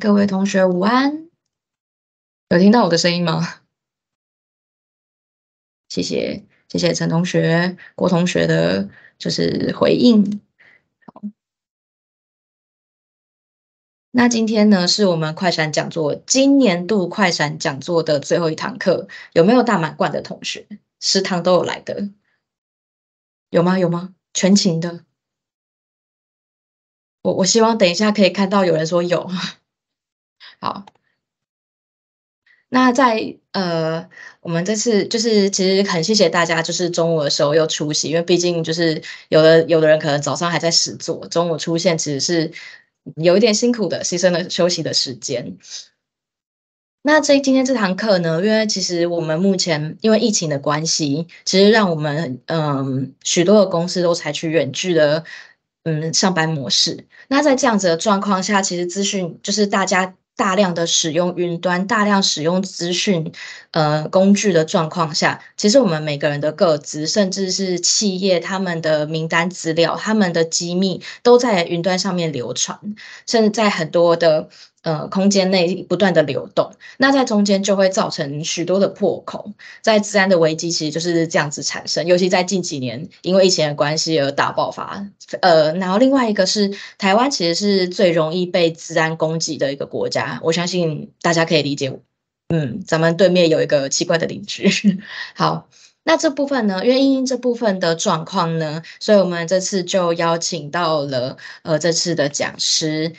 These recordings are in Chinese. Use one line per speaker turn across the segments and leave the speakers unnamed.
各位同学午安，有听到我的声音吗？谢谢，谢谢陈同学、郭同学的，就是回应。好，那今天呢，是我们快闪讲座今年度快闪讲座的最后一堂课，有没有大满贯的同学？十堂都有来的，有吗？有吗？全勤的。我我希望等一下可以看到有人说有，好，那在呃，我们这次就是其实很谢谢大家，就是中午的时候又出席，因为毕竟就是有的有的人可能早上还在始作，中午出现其实是有一点辛苦的，牺牲了休息的时间。那这今天这堂课呢，因为其实我们目前因为疫情的关系，其实让我们嗯许多的公司都采取远距的。嗯，上班模式。那在这样子的状况下，其实资讯就是大家大量的使用云端、大量使用资讯呃工具的状况下，其实我们每个人的个资，甚至是企业他们的名单资料、他们的机密，都在云端上面流传，甚至在很多的。呃，空间内不断的流动，那在中间就会造成许多的破口，在治安的危机其实就是这样子产生，尤其在近几年因为疫情的关系而大爆发。呃，然后另外一个是台湾其实是最容易被治安攻击的一个国家，我相信大家可以理解。嗯，咱们对面有一个奇怪的邻居。好，那这部分呢，因为因应这部分的状况呢，所以我们这次就邀请到了呃这次的讲师。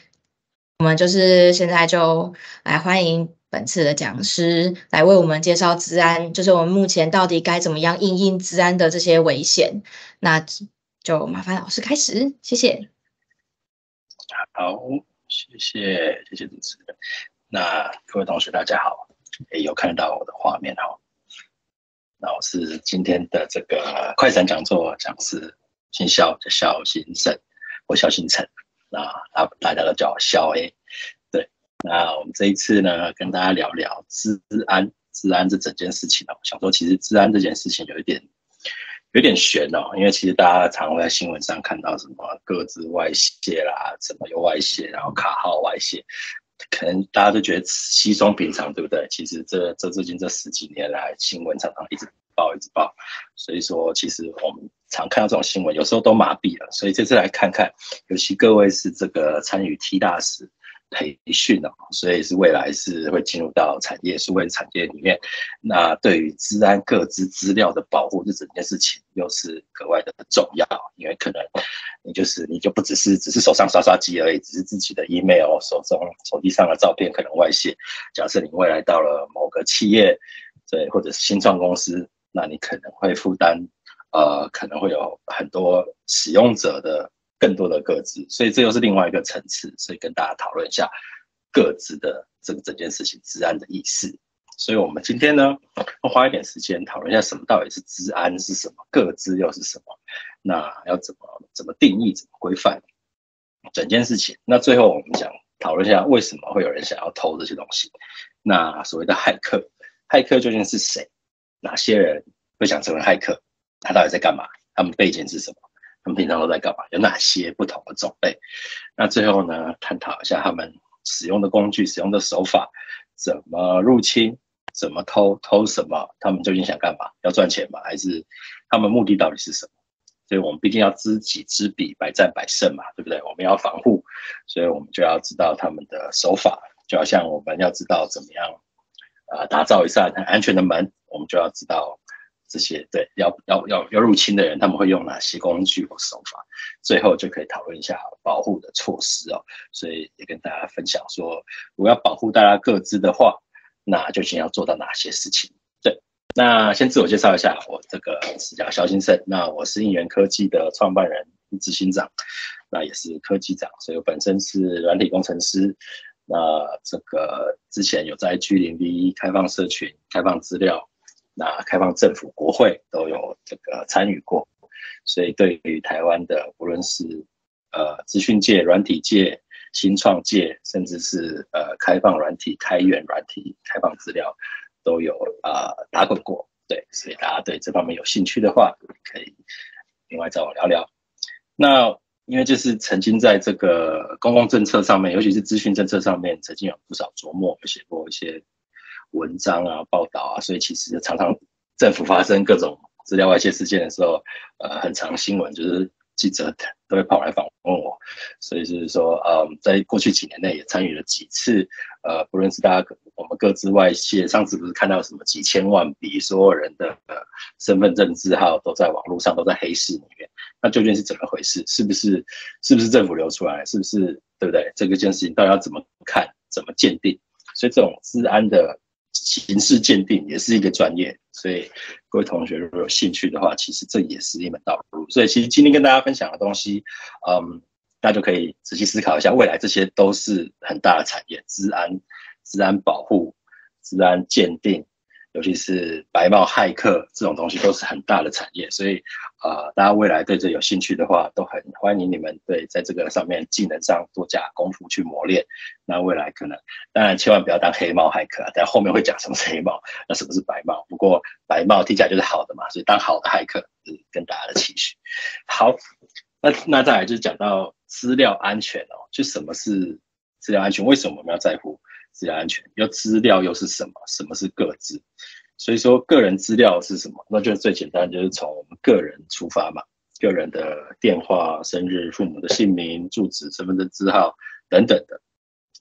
我们就是现在就来欢迎本次的讲师来为我们介绍治安，就是我们目前到底该怎么样应应治安的这些危险。那就麻烦老师开始，谢谢。
好，谢谢谢谢主持人。那各位同学大家好，也有看到我的画面哈。那我是今天的这个快闪讲座讲师，姓肖，叫萧兴胜，我萧兴诚。那大大家都叫我萧 A，对。那我们这一次呢，跟大家聊聊治安，治安这整件事情哦。想说，其实治安这件事情有一点，有点悬哦。因为其实大家常会在新闻上看到什么个资外泄啦，什么有外泄，然后卡号外泄，可能大家都觉得稀松平常，对不对？其实这这最近这十几年来，新闻常常一直报，一直报。所以说，其实我们。常看到这种新闻，有时候都麻痹了，所以这次来看看，尤其各位是这个参与 T 大使培训的，所以是未来是会进入到产业数位产业里面，那对于资安各资资料的保护这整件事情又是格外的重要，因为可能你就是你就不只是只是手上刷刷机而已，只是自己的 email 手中手机上的照片可能外泄，假设你未来到了某个企业，对，或者是新创公司，那你可能会负担。呃，可能会有很多使用者的更多的个资，所以这又是另外一个层次，所以跟大家讨论一下个资的这个整件事情治安的意思。所以我们今天呢，会花一点时间讨论一下什么到底是治安是什么，个资又是什么，那要怎么怎么定义，怎么规范整件事情。那最后我们想讨论一下为什么会有人想要偷这些东西。那所谓的骇客，骇客究竟是谁？哪些人会想成为骇客？他到底在干嘛？他们背景是什么？他们平常都在干嘛？有哪些不同的种类？那最后呢，探讨一下他们使用的工具、使用的手法，怎么入侵，怎么偷，偷什么？他们究竟想干嘛？要赚钱吗？还是他们目的到底是什么？所以我们毕竟要知己知彼，百战百胜嘛，对不对？我们要防护，所以我们就要知道他们的手法，就好像我们要知道怎么样，呃，打造一扇很安全的门，我们就要知道。这些对要要要要入侵的人，他们会用哪些工具或手法？最后就可以讨论一下保护的措施哦。所以也跟大家分享说，如果要保护大家各自的话，那究竟要做到哪些事情？对，那先自我介绍一下，我这个是叫萧兴胜，那我是应元科技的创办人、执行长，那也是科技长，所以我本身是软体工程师。那这个之前有在 G0V 开放社群、开放资料。那开放政府、国会都有这个参与过，所以对于台湾的无论是呃资讯界、软体界、新创界，甚至是呃开放软体、开源软体、开放资料，都有啊、呃、打滚过。对，所以大家对这方面有兴趣的话，可以另外找我聊聊。那因为就是曾经在这个公共政策上面，尤其是资讯政策上面，曾经有不少琢磨，写过一些文章啊、报道啊，所以其实常常政府发生各种资料外泄事件的时候，呃，很常新闻就是。记者都会跑来访问我，所以就是说，嗯，在过去几年内也参与了几次，呃，不论是大家我们各自外泄，上次不是看到什么几千万笔所有人的呃身份证字号都在网络上都在黑市里面，那究竟是怎么回事？是不是是不是政府流出来？是不是对不对？这个件事情到底要怎么看？怎么鉴定？所以这种治安的。刑事鉴定也是一个专业，所以各位同学如果有兴趣的话，其实这也是一门道路。所以其实今天跟大家分享的东西，嗯，大家就可以仔细思考一下，未来这些都是很大的产业，治安、治安保护、治安鉴定。尤其是白帽骇客这种东西都是很大的产业，所以呃，大家未来对这有兴趣的话，都很欢迎你们对在这个上面技能上多加功夫去磨练。那未来可能，当然千万不要当黑帽骇客啊，但后面会讲什么是黑帽，那什么是白帽。不过白帽听起来就是好的嘛，所以当好的骇客是跟大家的期许。好，那那再来就是讲到资料安全哦，就什么是资料安全？为什么我们要在乎？资料安全，要资料又是什么？什么是个资？所以说，个人资料是什么？那就最简单，就是从我们个人出发嘛，个人的电话、生日、父母的姓名、住址、身份证字号等等的。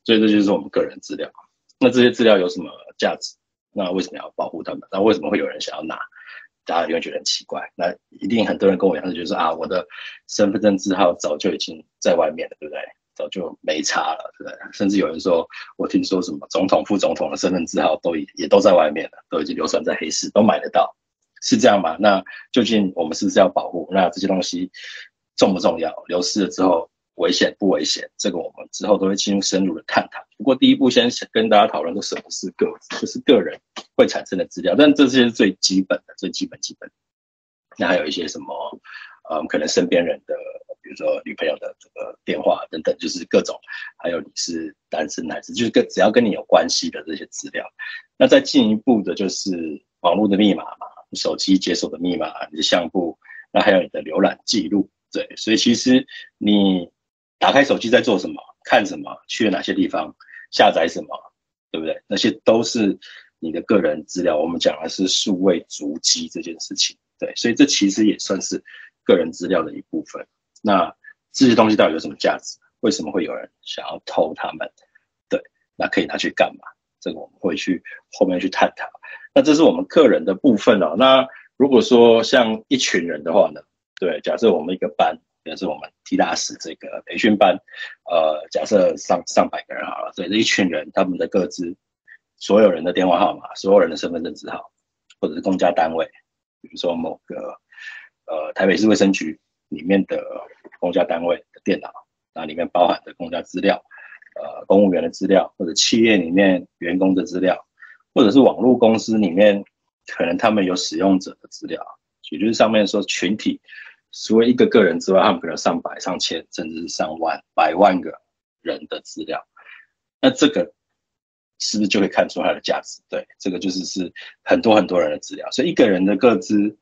所以这就是我们个人资料。那这些资料有什么价值？那为什么要保护他们？那为什么会有人想要拿？大家就会觉得很奇怪。那一定很多人跟我一样，就是啊，我的身份证字号早就已经在外面了，对不对？就没差了，对不对？甚至有人说，我听说什么总统、副总统的身份证号都也都在外面了，都已经流传在黑市，都买得到，是这样吗？那究竟我们是不是要保护？那这些东西重不重要？流失了之后危险不危险？这个我们之后都会进入深入的探讨。不过第一步先跟大家讨论，说什么是个，就是个人会产生的资料，但这些是最基本的，最基本基本。那还有一些什么，嗯，可能身边人的。比如说女朋友的这个电话等等，就是各种，还有你是单身还是就是跟只要跟你有关系的这些资料，那再进一步的就是网络的密码嘛，手机解锁的密码，你的相簿，那还有你的浏览记录，对，所以其实你打开手机在做什么，看什么，去了哪些地方，下载什么，对不对？那些都是你的个人资料。我们讲的是数位足迹这件事情，对，所以这其实也算是个人资料的一部分。那这些东西到底有什么价值？为什么会有人想要偷他们？对，那可以拿去干嘛？这个我们会去后面去探讨。那这是我们个人的部分哦。那如果说像一群人的话呢？对，假设我们一个班，假设我们 T 大师这个培训班，呃，假设上上百个人好了，所以这一群人他们的各自，所有人的电话号码，所有人的身份证字号，或者是公家单位，比如说某个呃台北市卫生局。里面的公家单位的电脑，那里面包含的公家资料，呃，公务员的资料，或者企业里面员工的资料，或者是网络公司里面可能他们有使用者的资料，也就是上面说群体，除了一个个人之外，他们可能上百、上千，甚至是上万、百万个人的资料，那这个是不是就会看出它的价值？对，这个就是是很多很多人的资料，所以一个人的个资。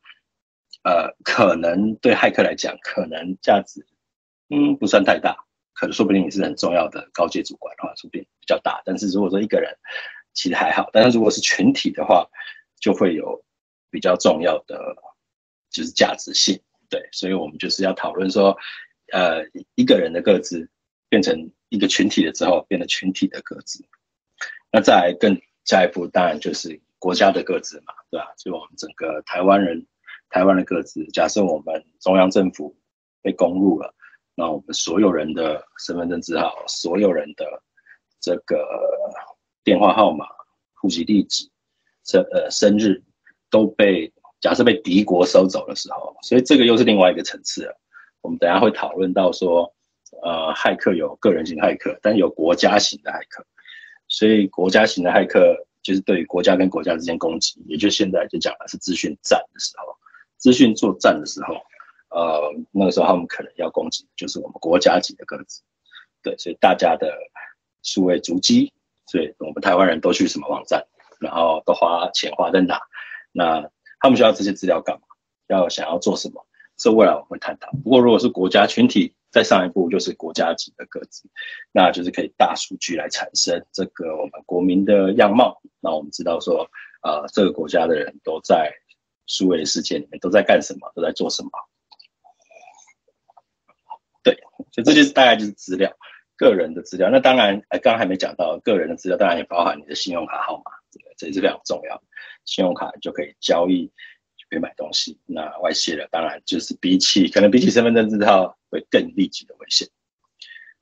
呃，可能对骇客来讲，可能价值，嗯，不算太大。可能说不定你是很重要的高阶主管的话，说不定比较大。但是如果说一个人，其实还好。但是如果是群体的话，就会有比较重要的，就是价值性。对，所以我们就是要讨论说，呃，一个人的个资变成一个群体了之后，变成群体的个资。那再来更下一步，当然就是国家的个资嘛，对吧？所以我们整个台湾人。台湾的个资，假设我们中央政府被攻入了，那我们所有人的身份证字号、所有人的这个电话号码、户籍地址、生呃生日都被假设被敌国收走的时候，所以这个又是另外一个层次了。我们等下会讨论到说，呃，骇客有个人型骇客，但有国家型的骇客，所以国家型的骇客就是对于国家跟国家之间攻击，也就现在就讲的是资讯战的时候。资讯作战的时候，呃，那个时候他们可能要攻击，就是我们国家级的个子，对，所以大家的数位足迹，所以我们台湾人都去什么网站，然后都花钱花在哪，那他们需要这些资料干嘛？要想要做什么？这未来我们会探讨。不过如果是国家群体再上一步就是国家级的个子，那就是可以大数据来产生这个我们国民的样貌。那我们知道说，呃，这个国家的人都在数位世界里面都在干什么，都在做什么。对，所以这就是大概就是资料，个人的资料。那当然，刚刚还没讲到个人的资料，当然也包含你的信用卡号码，这个，这也是非常重要。信用卡就可以交易。就可以买东西，那外泄了当然就是比起可能比起身份证字号会更立即的危险。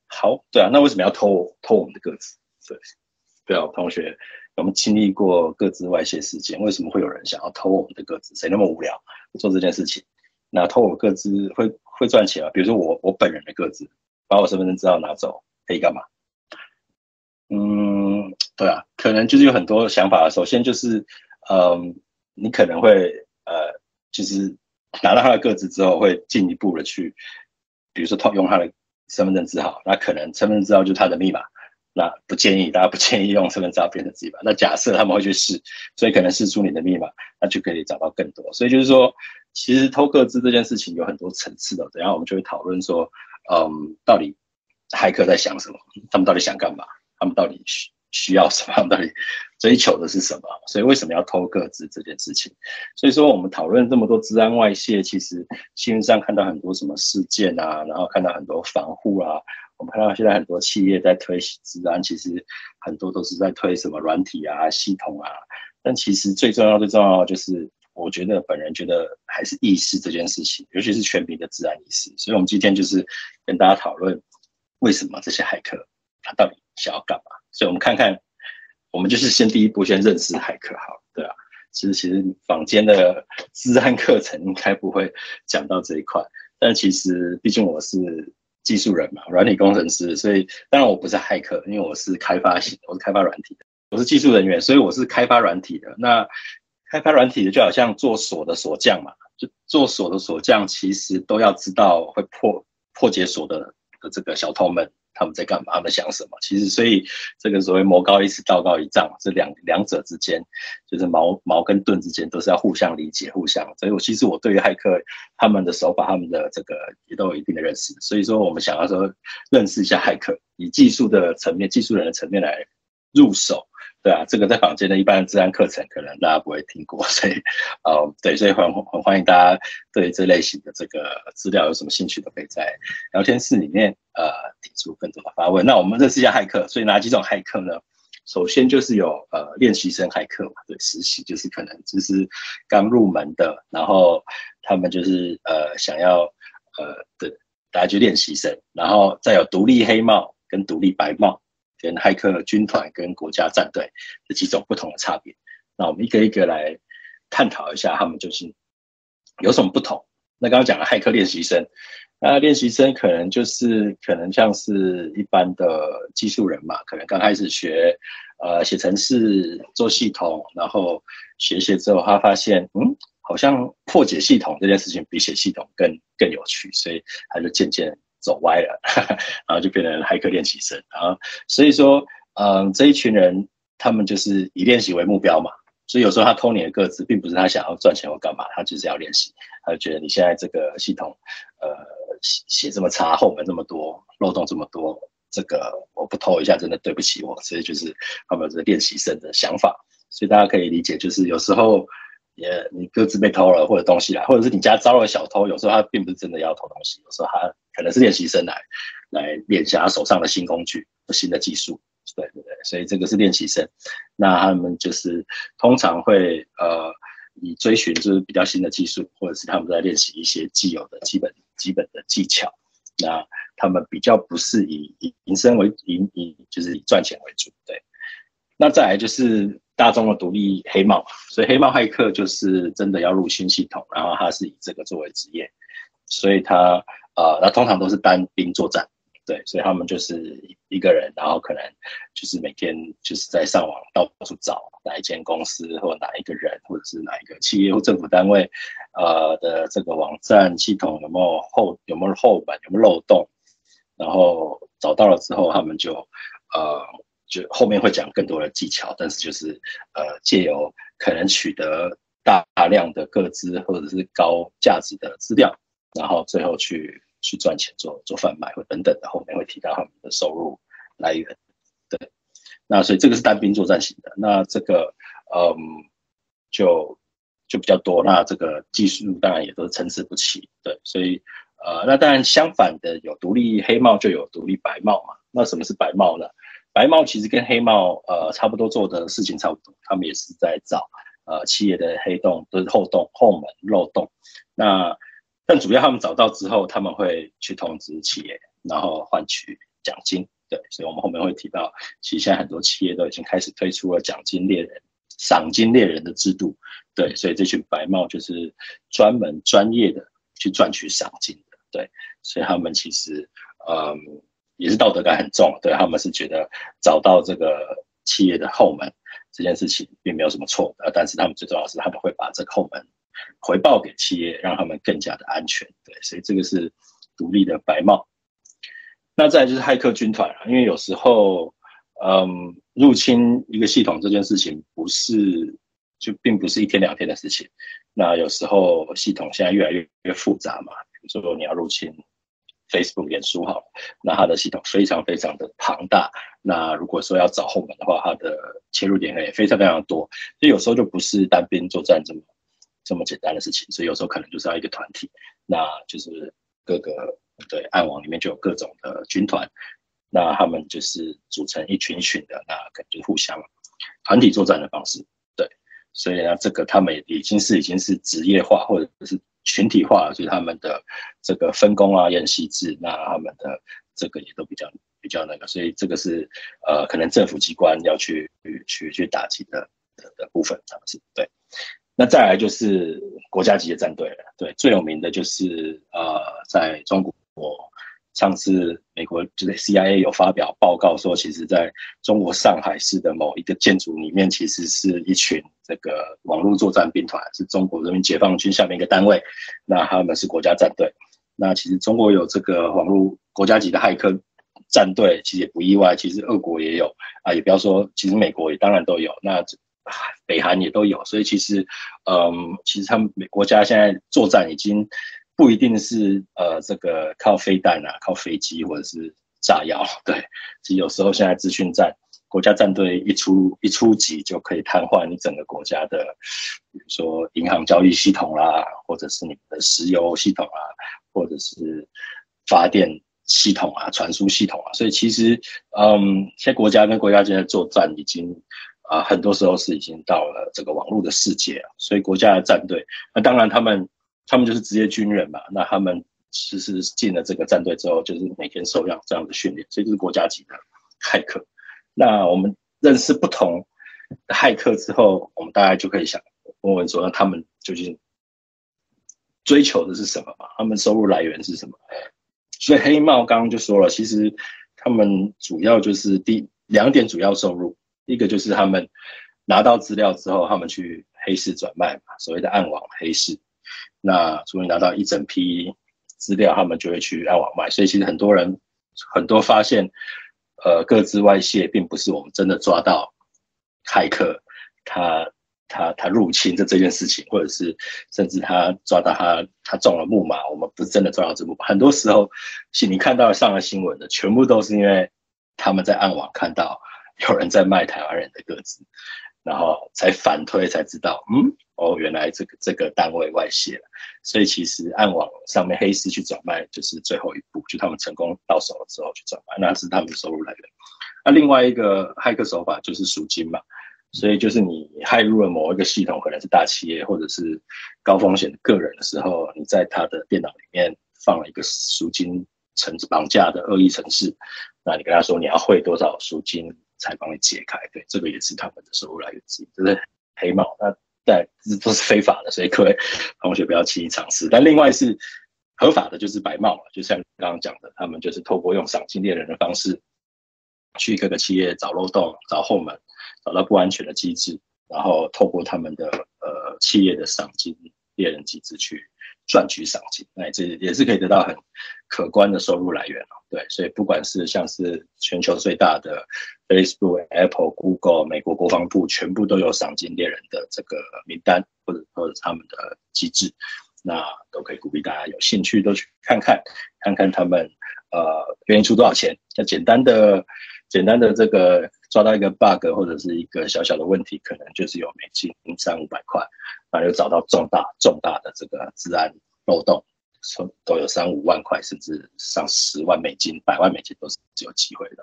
好，对啊，那为什么要偷偷我们的个资？对，对啊，同学，我们经历过个资外泄事件，为什么会有人想要偷我们的个资？谁那么无聊做这件事情？那偷我个资会会赚钱啊？比如说我我本人的个资，把我身份证字号拿走，可以干嘛？嗯，对啊，可能就是有很多想法。首先就是，嗯，你可能会。呃，就是拿到他的个资之后，会进一步的去，比如说套用他的身份证字号，那可能身份证字号就是他的密码，那不建议大家不建议用身份证字号变成自己吧。那假设他们会去试，所以可能试出你的密码，那就可以找到更多。所以就是说，其实偷个资这件事情有很多层次的。等下我们就会讨论说，嗯，到底骇客在想什么？他们到底想干嘛？他们到底需要什么？到底追求的是什么？所以为什么要偷个资这件事情？所以说我们讨论这么多资安外泄，其实新闻上看到很多什么事件啊，然后看到很多防护啊，我们看到现在很多企业在推资安，其实很多都是在推什么软体啊、系统啊。但其实最重要、最重要的就是，我觉得本人觉得还是意识这件事情，尤其是全民的资安意识。所以我们今天就是跟大家讨论，为什么这些骇客他到底想要干嘛？所以我们看看。我们就是先第一步先认识骇客，好，对啊，其实其实坊间的治安课程应该不会讲到这一块，但其实毕竟我是技术人嘛，软体工程师，所以当然我不是骇客，因为我是开发型，我是开发软体的，我是技术人员，所以我是开发软体的。那开发软体的就好像做锁的锁匠嘛，就做锁的锁匠，其实都要知道会破破解锁的这个小偷们。他们在干嘛？他们想什么？其实，所以这个所谓魔高一尺，道高一丈，这两两者之间，就是矛矛跟盾之间，都是要互相理解、互相。所以，我其实我对于骇客他们的手法、他们的这个也都有一定的认识。所以说，我们想要说认识一下骇客，以技术的层面、技术人的层面来入手。对啊，这个在坊间的一般的资安课程，可能大家不会听过，所以，呃，对，所以很很欢迎大家对这类型的这个资料有什么兴趣，都可以在聊天室里面呃提出更多的发问。那我们认识一下骇客，所以哪几种骇客呢？首先就是有呃练习生骇客嘛，对，实习就是可能就是刚入门的，然后他们就是呃想要呃对大家去练习生，然后再有独立黑帽跟独立白帽。跟骇客军团跟国家战队这几种不同的差别，那我们一个一个来探讨一下，他们就是有什么不同。那刚刚讲了骇客练习生，那练习生可能就是可能像是一般的技术人嘛，可能刚开始学呃写程式做系统，然后学学之后，他发现嗯，好像破解系统这件事情比写系统更更有趣，所以他就渐渐。走歪了，然后就变成骇客练习生。然后 所以说，嗯，这一群人他们就是以练习为目标嘛。所以有时候他偷你的个子，并不是他想要赚钱或干嘛，他就是要练习。他就觉得你现在这个系统，呃，写写这么差，后门这么多，漏洞这么多，这个我不偷一下，真的对不起我。所以就是他们有这个练习生的想法。所以大家可以理解，就是有时候。也你各自被偷了，或者东西来，或者是你家遭了小偷，有时候他并不是真的要偷东西，有时候他可能是练习生来来练一下他手上的新工具和新的技术，对对对，所以这个是练习生。那他们就是通常会呃以追寻就是比较新的技术，或者是他们在练习一些既有的基本基本的技巧。那他们比较不是以以营生为以以就是以赚钱为主，对。那再来就是。大众的独立黑帽，所以黑帽骇客就是真的要入侵系统，然后他是以这个作为职业，所以他呃，那通常都是单兵作战，对，所以他们就是一个人，然后可能就是每天就是在上网到处找哪一间公司或哪一个人，或者是哪一个企业或政府单位，呃的这个网站系统有没有后有没有后门有没有漏洞，然后找到了之后，他们就呃。就后面会讲更多的技巧，但是就是呃，借由可能取得大量的个资或者是高价值的资料，然后最后去去赚钱做做贩卖或等等的，后面会提到他们的收入来源。对，那所以这个是单兵作战型的，那这个嗯就就比较多，那这个技术当然也都是参差不齐。对，所以呃那当然相反的有独立黑帽就有独立白帽嘛。那什么是白帽呢？白帽其实跟黑帽呃差不多做的事情差不多，他们也是在找呃企业的黑洞，都、就是后洞、后门、漏洞。那但主要他们找到之后，他们会去通知企业，然后换取奖金。对，所以我们后面会提到，其实现在很多企业都已经开始推出了奖金猎人、赏金猎人的制度。对，所以这群白帽就是专门专业的去赚取赏金的。对，所以他们其实嗯也是道德感很重。对，他们是觉得找到这个企业的后门这件事情并没有什么错的，但是他们最重要的是他们会把这个后门。回报给企业，让他们更加的安全。对，所以这个是独立的白帽。那再来就是骇客军团了，因为有时候，嗯，入侵一个系统这件事情不是就并不是一天两天的事情。那有时候系统现在越来越越复杂嘛，比如说你要入侵 Facebook、脸书好了，那它的系统非常非常的庞大。那如果说要找后门的话，它的切入点也非常非常多。所以有时候就不是单兵作战这么。这么简单的事情，所以有时候可能就是要一个团体，那就是各个对暗网里面就有各种的军团，那他们就是组成一群群的，那可能就互相团体作战的方式，对，所以呢，这个他们已经是已经是职业化或者是群体化所以他们的这个分工啊、演习制，那他们的这个也都比较比较那个，所以这个是呃，可能政府机关要去去去打击的的部分，他们是对。那再来就是国家级的战队了，对，最有名的就是呃，在中国，上次美国就是 CIA 有发表报告说，其实在中国上海市的某一个建筑里面，其实是一群这个网络作战兵团，是中国人民解放军下面一个单位，那他们是国家战队。那其实中国有这个网络国家级的骇客战队，其实也不意外，其实俄国也有啊，也不要说，其实美国也当然都有。那北韩也都有，所以其实，嗯，其实他们美国家现在作战已经不一定是呃这个靠飞弹啊，靠飞机或者是炸药，对，其实有时候现在资讯战，国家战队一出一出击就可以瘫痪你整个国家的，比如说银行交易系统啦，或者是你们的石油系统啊，或者是发电系统啊，传输系统啊，所以其实，嗯，现在国家跟国家间的作战已经。啊，很多时候是已经到了这个网络的世界啊，所以国家的战队，那当然他们他们就是职业军人嘛，那他们其实进了这个战队之后，就是每天受养这样的训练，所以就是国家级的骇客。那我们认识不同的骇客之后，我们大概就可以想问问说，那他们究竟追求的是什么嘛？他们收入来源是什么？所以黑帽刚刚就说了，其实他们主要就是第两点主要收入。一个就是他们拿到资料之后，他们去黑市转卖嘛，所谓的暗网黑市。那终于拿到一整批资料，他们就会去暗网卖。所以其实很多人很多发现，呃，个资外泄，并不是我们真的抓到骇客，他他他入侵的这件事情，或者是甚至他抓到他他中了木马，我们不是真的抓到这木马。很多时候，是你看到上了新闻的，全部都是因为他们在暗网看到。有人在卖台湾人的个资，然后才反推才知道，嗯，哦，原来这个这个单位外泄了，所以其实暗网上面黑市去转卖就是最后一步，就他们成功到手了之后去转卖，那是他们的收入来源。那另外一个骇客手法就是赎金嘛，所以就是你骇入了某一个系统，可能是大企业或者是高风险的个人的时候，你在他的电脑里面放了一个赎金程绑架的恶意程式，那你跟他说你要汇多少赎金。才帮你解开，对，这个也是他们的收入来源之一，就是黑帽。那但这都是非法的，所以各位同学不要轻易尝试。但另外是合法的，就是白帽嘛，就像刚刚讲的，他们就是透过用赏金猎人的方式，去各个企业找漏洞、找后门、找到不安全的机制，然后透过他们的呃企业的赏金猎人机制去。赚取赏金，那这也是可以得到很可观的收入来源。对，所以不管是像是全球最大的 Facebook、Apple、Google、美国国防部，全部都有赏金猎人的这个名单或者或者他们的机制。那都可以鼓励大家有兴趣都去看看，看看他们呃愿意出多少钱。那简单的简单的这个抓到一个 bug 或者是一个小小的问题，可能就是有美金三五百块，那又找到重大重大的这个治安漏洞，说都有三五万块，甚至上十万美金、百万美金都是有机会的。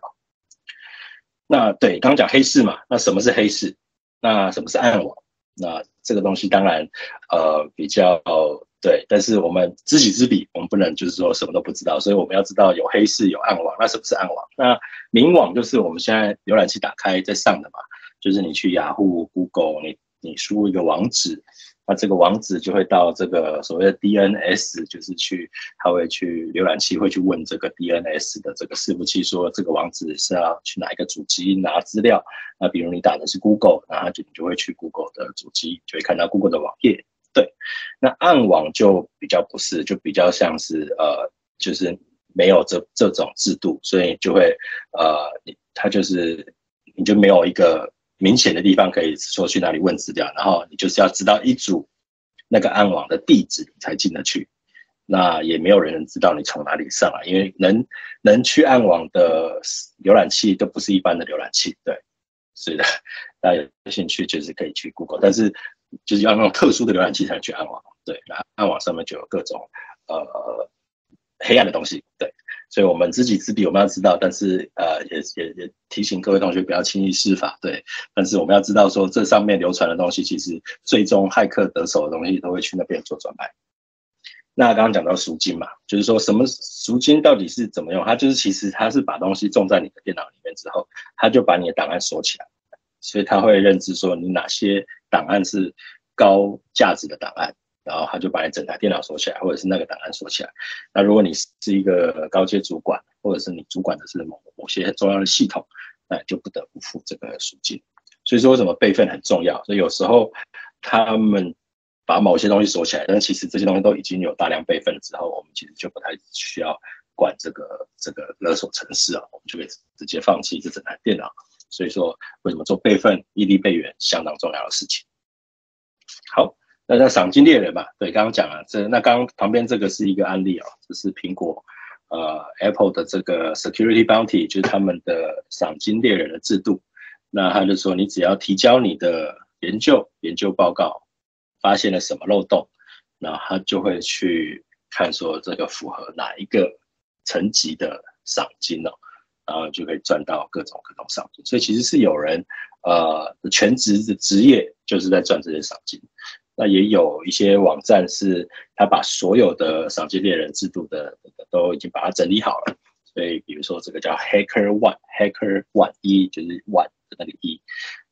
那对，刚刚讲黑市嘛，那什么是黑市？那什么是暗网？那这个东西当然，呃，比较对，但是我们知己知彼，我们不能就是说什么都不知道，所以我们要知道有黑市有暗网。那什么是暗网？那明网就是我们现在浏览器打开在上的嘛，就是你去雅虎、Google，你你输入一个网址。那这个网址就会到这个所谓的 DNS，就是去，他会去浏览器会去问这个 DNS 的这个伺服器说，这个网址是要去哪一个主机拿资料。那比如你打的是 Google，然后就你就会去 Google 的主机，就会看到 Google 的网页。对，那暗网就比较不是，就比较像是呃，就是没有这这种制度，所以就会呃，它就是你就没有一个。明显的地方可以说去哪里问资料，然后你就是要知道一组那个暗网的地址，才进得去。那也没有人知道你从哪里上来，因为能能去暗网的浏览器都不是一般的浏览器。对，是的，大家有兴趣就是可以去 Google，但是就是要那种特殊的浏览器才能去暗网。对，那暗网上面就有各种呃黑暗的东西。对。所以，我们知己知彼，我们要知道，但是，呃，也也也提醒各位同学不要轻易施法，对。但是，我们要知道说，这上面流传的东西，其实最终骇客得手的东西，都会去那边做转卖。那刚刚讲到赎金嘛，就是说什么赎金到底是怎么用？它就是其实它是把东西种在你的电脑里面之后，它就把你的档案锁起来，所以他会认知说你哪些档案是高价值的档案。然后他就把你整台电脑锁起来，或者是那个档案锁起来。那如果你是一个高阶主管，或者是你主管的是某某些重要的系统，那就不得不付这个赎金。所以说，为什么备份很重要？所以有时候他们把某些东西锁起来，但其实这些东西都已经有大量备份之后，我们其实就不太需要管这个这个勒索程式啊，我们就可以直接放弃这整台电脑。所以说，为什么做备份、异地备援相当重要的事情？好。那叫赏金猎人嘛？对，刚刚讲了这，那刚旁边这个是一个案例哦，这是苹果呃 Apple 的这个 Security Bounty，就是他们的赏金猎人的制度。那他就说，你只要提交你的研究研究报告，发现了什么漏洞，那他就会去看说这个符合哪一个层级的赏金哦，然后就可以赚到各种各种赏金。所以其实是有人呃全职的职业就是在赚这些赏金。那也有一些网站是，他把所有的赏金猎人制度的都已经把它整理好了。所以，比如说这个叫 Hacker One，Hacker One 一就是 One 的那个一，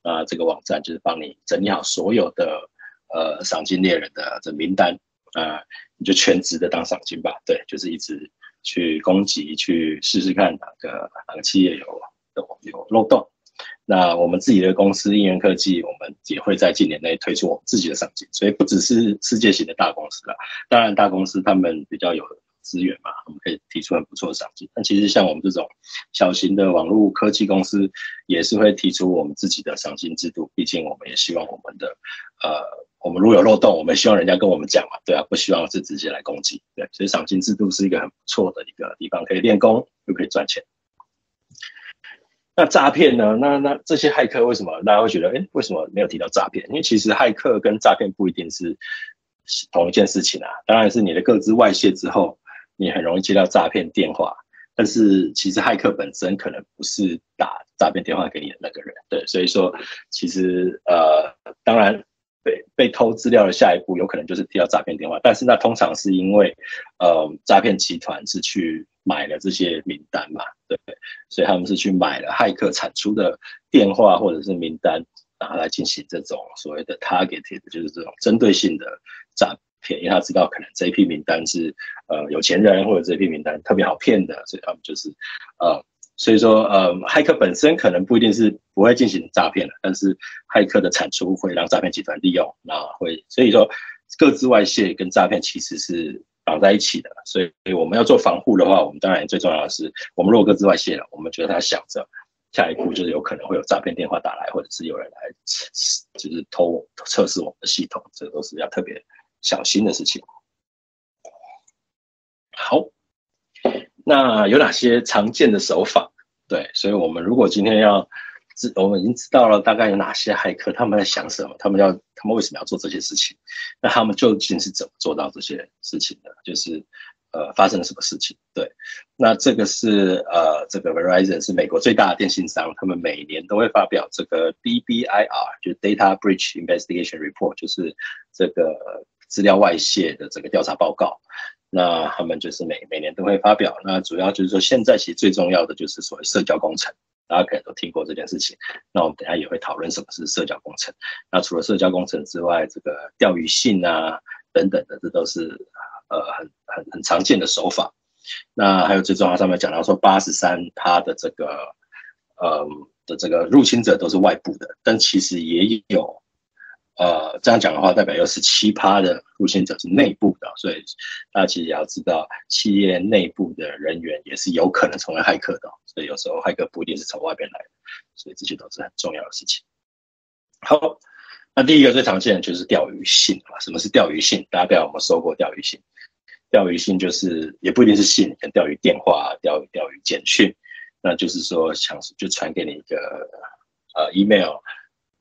啊，这个网站就是帮你整理好所有的呃赏金猎人的这名单啊，你就全职的当赏金吧。对，就是一直去攻击，去试试看哪个哪个企业有有有漏洞。那我们自己的公司应元科技，我们也会在今年内推出我们自己的赏金，所以不只是世界型的大公司了。当然，大公司他们比较有资源嘛，我们可以提出很不错的赏金。但其实像我们这种小型的网络科技公司，也是会提出我们自己的赏金制度。毕竟我们也希望我们的呃，我们如果有漏洞，我们希望人家跟我们讲嘛，对啊，不希望是直接来攻击。对，所以赏金制度是一个很不错的一个地方，可以练功又可以赚钱。那诈骗呢？那那这些骇客为什么大家会觉得，哎，为什么没有提到诈骗？因为其实骇客跟诈骗不一定是同一件事情啊。当然是你的个资外泄之后，你很容易接到诈骗电话，但是其实骇客本身可能不是打诈骗电话给你的那个人。对，所以说其实呃，当然被被偷资料的下一步有可能就是接到诈骗电话，但是那通常是因为呃，诈骗集团是去。买了这些名单嘛，对，所以他们是去买了骇客产出的电话或者是名单，然后来进行这种所谓的 targeted，就是这种针对性的诈骗，因为他知道可能这一批名单是呃有钱人或者这批名单特别好骗的，所以他们就是呃，所以说呃，骇客本身可能不一定是不会进行诈骗的，但是骇客的产出会让诈骗集团利用，那会所以说各自外泄跟诈骗其实是。绑在一起的，所以我们要做防护的话，我们当然最重要的是，我们如果各自外泄了，我们觉得他想着下一步就是有可能会有诈骗电话打来，或者是有人来就是偷测试我们的系统，这都是要特别小心的事情。好，那有哪些常见的手法？对，所以我们如果今天要知，我们已经知道了大概有哪些骇客，他们在想什么，他们要，他们为什么要做这些事情？那他们究竟是怎么做到这些事情的？就是。呃，发生了什么事情？对，那这个是呃，这个 Verizon 是美国最大的电信商，他们每年都会发表这个 DBIR，就是 Data Breach Investigation Report，就是这个资料外泄的这个调查报告。那他们就是每每年都会发表。那主要就是说，现在其实最重要的就是所谓社交工程，大家可能都听过这件事情。那我们等下也会讨论什么是社交工程。那除了社交工程之外，这个钓鱼信啊等等的，这都是。呃，很很很常见的手法，那还有最重要，上面讲到说八十三它的这个，呃的这个入侵者都是外部的，但其实也有，呃，这样讲的话，代表有十七趴的入侵者是内部的，所以大家其实也要知道，企业内部的人员也是有可能成为骇客的，所以有时候骇客不一定是从外边来的，所以这些都是很重要的事情。好，那第一个最常见的就是钓鱼信啊，什么是钓鱼信？大家不知道有没有收过钓鱼信？钓鱼信就是也不一定是信，跟钓鱼电话、钓鱼钓鱼简讯，那就是说想就传给你一个呃 email，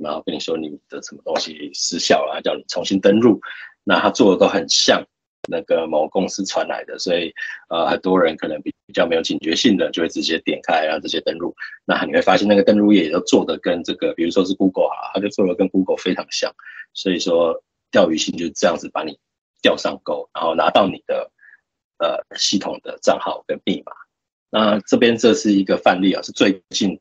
然后跟你说你的什么东西失效了，叫你重新登录。那他做的都很像那个某公司传来的，所以呃很多人可能比比较没有警觉性的，就会直接点开然后直接登录。那你会发现那个登录页也都做的跟这个，比如说是 Google 啊，他就做的跟 Google 非常像。所以说钓鱼性就这样子把你。钓上钩，然后拿到你的呃系统的账号跟密码。那这边这是一个范例啊，是最近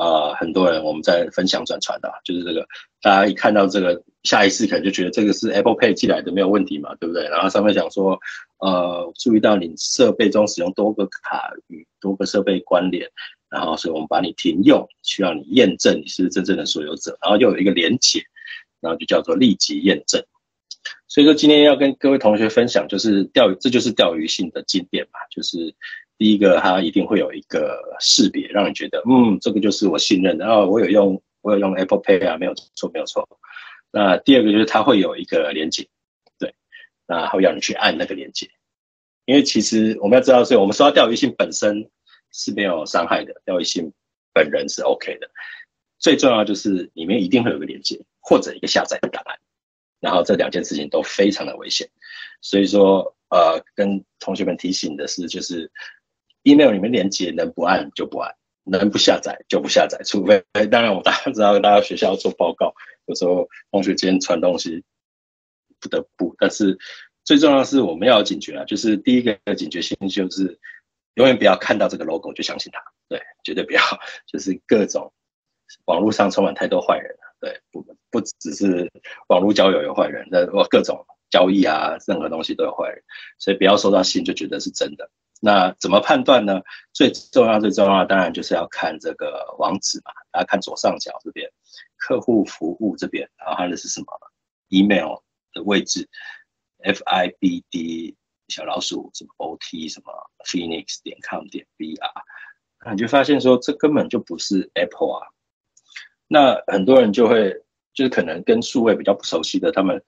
呃很多人我们在分享转传的，就是这个大家一看到这个，下意识可能就觉得这个是 Apple Pay 寄来的没有问题嘛，对不对？然后上面讲说呃注意到你设备中使用多个卡与多个设备关联，然后所以我们把你停用，需要你验证你是真正的所有者，然后又有一个连结，然后就叫做立即验证。所以说今天要跟各位同学分享，就是钓鱼，这就是钓鱼性的经典嘛。就是第一个，它一定会有一个识别，让你觉得，嗯，这个就是我信任的。然后我有用，我有用 Apple Pay 啊，没有错，没有错。那第二个就是它会有一个连接，对，那会要你去按那个连接。因为其实我们要知道，所以我们收到钓鱼信本身是没有伤害的，钓鱼信本人是 OK 的。最重要就是里面一定会有个连接，或者一个下载的档案。然后这两件事情都非常的危险，所以说，呃，跟同学们提醒的是，就是 email 里面连接能不按就不按，能不下载就不下载，除非当然我大家知道，大家学校要做报告，有时候同学间传东西不得不，但是最重要的是我们要有警觉啊，就是第一个警觉性就是永远不要看到这个 logo 就相信它，对，绝对不要，就是各种网络上充满太多坏人了。对，不不只是网络交友有坏人，那我各种交易啊，任何东西都有坏人，所以不要收到信就觉得是真的。那怎么判断呢？最重要最重要当然就是要看这个网址嘛，大家看左上角这边，客户服务这边，然后它的是什么？email 的位置，f i b d 小老鼠什么 o t 什么 phoenix 点 com 点 b r，你就发现说这根本就不是 Apple 啊。那很多人就会，就是可能跟数位比较不熟悉的，他们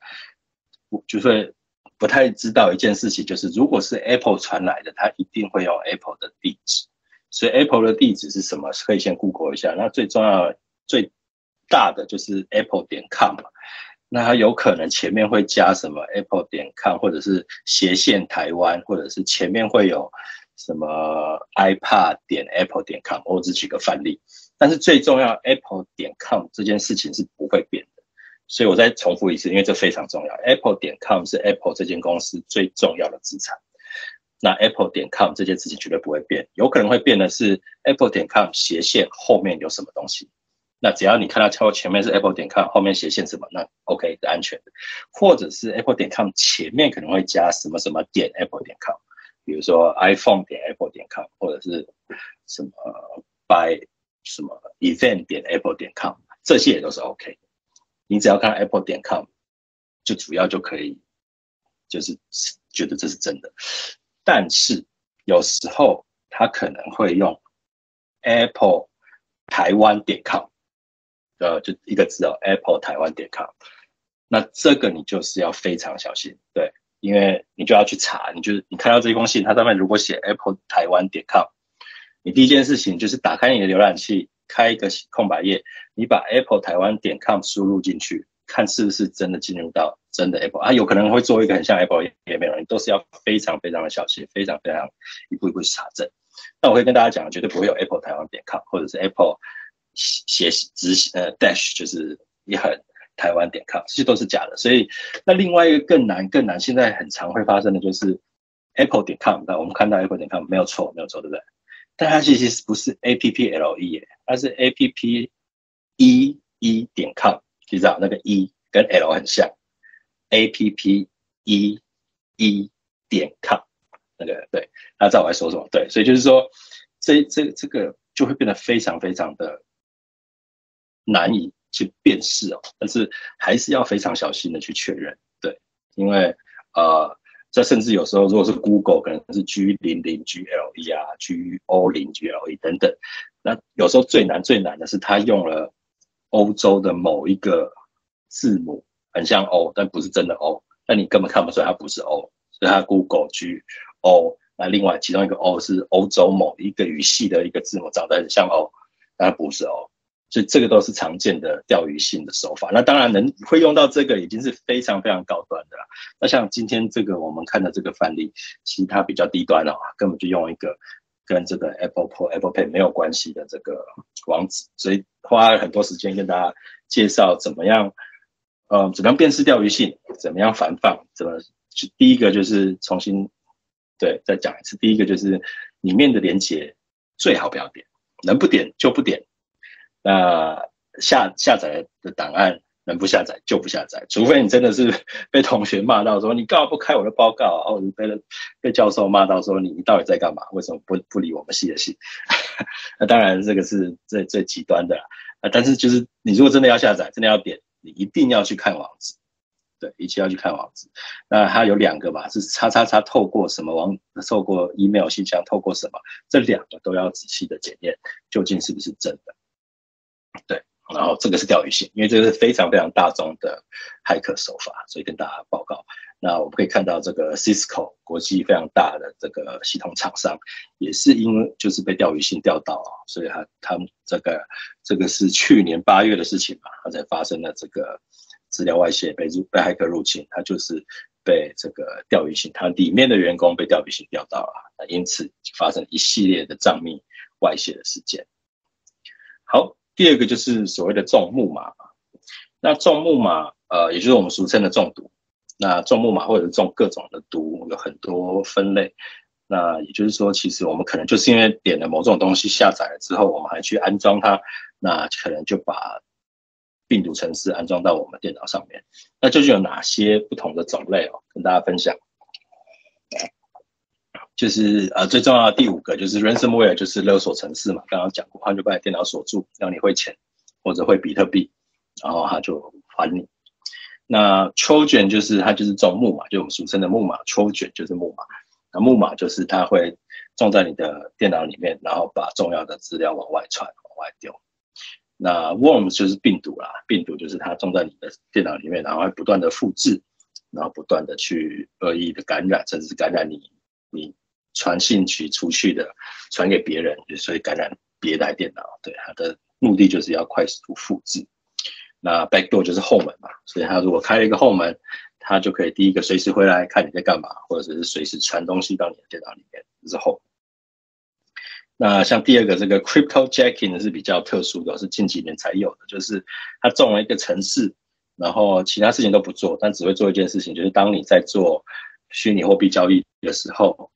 我就会不太知道一件事情，就是如果是 Apple 传来的，它一定会有 Apple 的地址。所以 Apple 的地址是什么？可以先 Google 一下。那最重要、最大的就是 Apple 点 com 嘛。那它有可能前面会加什么 Apple 点 com，或者是斜线台湾，或者是前面会有什么 iPad 点 Apple 点 com。我只举个范例。但是最重要，Apple 点 com 这件事情是不会变，所以我再重复一次，因为这非常重要。Apple 点 com 是 Apple 这间公司最重要的资产。那 Apple 点 com 这件事情绝对不会变，有可能会变的是 Apple 点 com 斜线后面有什么东西。那只要你看到超前面是 Apple 点 com，后面斜线什么，那 OK 是安全的。或者是 Apple 点 com 前面可能会加什么什么点 Apple 点 com，比如说 iPhone 点 Apple 点 com，或者是什么 by 什么 event 点 apple 点 com 这些也都是 OK，你只要看 apple 点 com，就主要就可以，就是觉得这是真的。但是有时候他可能会用 apple 台湾点 com，呃，就一个字哦，apple 台湾点 com，那这个你就是要非常小心。对，因为你就要去查，你就是你看到这封信，它上面如果写 apple 台湾点 com，你第一件事情就是打开你的浏览器，开一个空白页，你把 apple 台湾点 com 输入进去，看是不是真的进入到真的 apple 啊，有可能会做一个很像 apple 页面，你都是要非常非常的小心，非常非常一步一步去查证。那我会跟大家讲，绝对不会有 apple 台湾点 com，或者是 apple 写直呃 dash 就是一横。台湾点 com 这些都是假的，所以那另外一个更难更难，现在很常会发生的就是 apple 点 com。那我们看到 apple 点 com 没有错，没有错，对不对？但它其实不是 a p p l e，它是 a p p e e 点 com，知道那个 e 跟 l 很像，a p p e e 点 com 那个对，那知道我在说什么？对，所以就是说这这这个就会变得非常非常的难以。去辨识哦，但是还是要非常小心的去确认，对，因为呃，这甚至有时候如果是 Google，可能是 G 零零 G L E 啊，G O 零 G L E 等等，那有时候最难最难的是他用了欧洲的某一个字母，很像 O，但不是真的 O，但你根本看不出来它不是 O，所以它 Google G O，那另外其中一个 O 是欧洲某一个语系的一个字母，长得很像 O，但它不是 O。所以这个都是常见的钓鱼性的手法。那当然能会用到这个已经是非常非常高端的了。那像今天这个我们看的这个范例，其实它比较低端哦，根本就用一个跟这个 Apple Pay、Apple Pay 没有关系的这个网址。所以花了很多时间跟大家介绍怎么样，嗯，怎么样辨识钓鱼信，怎么样繁放，怎么就第一个就是重新对再讲一次，第一个就是里面的连接最好不要点，能不点就不点。那下下载的档案能不下载就不下载，除非你真的是 被同学骂到说你干嘛不开我的报告啊，或者被被教授骂到说你你到底在干嘛？为什么不不理我们系的系？那当然这个是最最极端的啦。但是就是你如果真的要下载，真的要点，你一定要去看网址，对，一定要去看网址。那它有两个吧，是叉叉叉透过什么网，透过 email 信箱，透过什么？这两个都要仔细的检验，究竟是不是真的。对，然后这个是钓鱼信，因为这个是非常非常大众的骇客手法，所以跟大家报告。那我们可以看到，这个 Cisco 国际非常大的这个系统厂商，也是因为就是被钓鱼信钓到啊，所以他他们这个这个是去年八月的事情嘛，他才发生了这个资料外泄，被入被骇客入侵，他就是被这个钓鱼信，他里面的员工被钓鱼信钓到了，那因此发生一系列的账密外泄的事件。好。第二个就是所谓的重木马，那重木马，呃，也就是我们俗称的中毒。那重木马或者中各种的毒，有很多分类。那也就是说，其实我们可能就是因为点了某种东西下载了之后，我们还去安装它，那可能就把病毒程式安装到我们电脑上面。那究竟有哪些不同的种类哦？跟大家分享。就是呃，最重要的第五个就是 ransomware，就是勒索程式嘛。刚刚讲过，他就把你电脑锁住，让你汇钱或者汇比特币，然后他就还你。那 Trojan 就是它就是种木马，就我们俗称的木马。Trojan 就是木马，那木马就是它会种在你的电脑里面，然后把重要的资料往外传、往外丢。那 worm 就是病毒啦，病毒就是它种在你的电脑里面，然后会不断的复制，然后不断的去恶意的感染，甚至是感染你你。传信息出去的，传给别人，所以感染别台电脑。对，它的目的就是要快速复制。那 backdoor 就是后门嘛，所以它如果开了一个后门，它就可以第一个随时回来看你在干嘛，或者是随时传东西到你的电脑里面。这是后。那像第二个这个 cryptojacking 是比较特殊的，是近几年才有的，就是它中了一个程式，然后其他事情都不做，但只会做一件事情，就是当你在做虚拟货币交易的时候。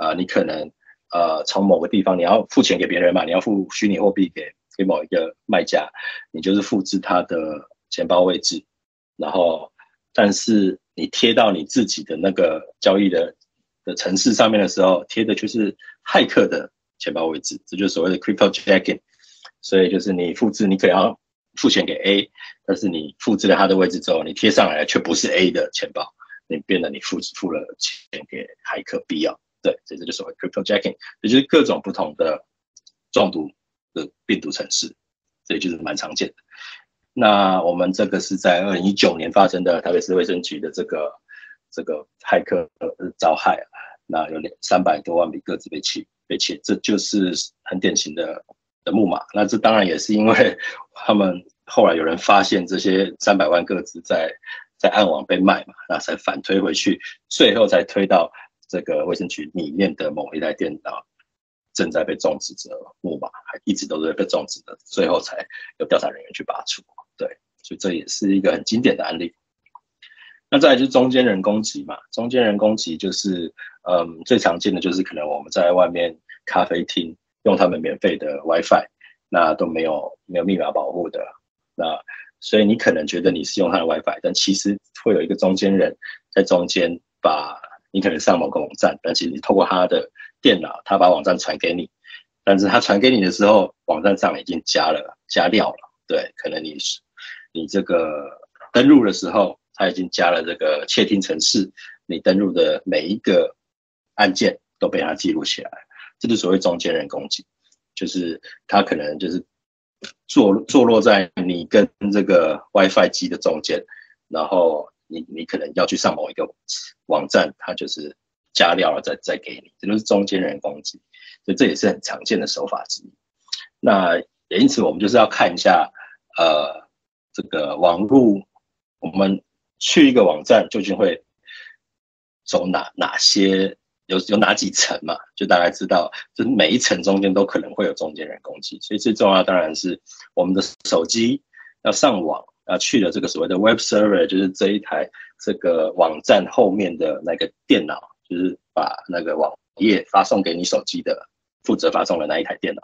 啊、你可能呃从某个地方你要付钱给别人嘛，你要付虚拟货币给给某一个卖家，你就是复制他的钱包位置，然后但是你贴到你自己的那个交易的的城市上面的时候，贴的就是骇客的钱包位置，这就是所谓的 cryptojacking。所以就是你复制，你可要付钱给 A，但是你复制了他的位置之后，你贴上来却不是 A 的钱包，你变得你付付了钱给骇客必要。对，这这就所谓 cryptojacking，也就是各种不同的中毒的病毒程式，这也就是蛮常见的。那我们这个是在二零一九年发生的台北市卫生局的这个这个骇客遭害，那有两三百多万笔个资被窃被窃，这就是很典型的的木马。那这当然也是因为他们后来有人发现这些三百万个资在在暗网被卖嘛，那才反推回去，最后才推到这个卫生局里面的某一台电脑。正在被种植着木马，还一直都是被种植的，最后才有调查人员去拔除。对，所以这也是一个很经典的案例。那再来就是中间人攻击嘛，中间人攻击就是，嗯，最常见的就是可能我们在外面咖啡厅用他们免费的 WiFi，那都没有没有密码保护的，那所以你可能觉得你是用他的 WiFi，但其实会有一个中间人在中间把你可能上某个网站，但其实你透过他的。电脑，他把网站传给你，但是他传给你的时候，网站上已经加了加料了。对，可能你是你这个登录的时候，他已经加了这个窃听程式，你登录的每一个按键都被他记录起来。这是所谓中间人攻击，就是他可能就是坐坐落在你跟这个 WiFi 机的中间，然后你你可能要去上某一个网站，它就是。加料了再再给你，这都是中间人攻击，所以这也是很常见的手法之一。那也因此，我们就是要看一下，呃，这个网络，我们去一个网站究竟会走哪哪些，有有哪几层嘛？就大概知道，就是每一层中间都可能会有中间人攻击。所以最重要当然是我们的手机要上网，啊去了这个所谓的 web server，就是这一台这个网站后面的那个电脑。就是把那个网页发送给你手机的负责发送的那一台电脑，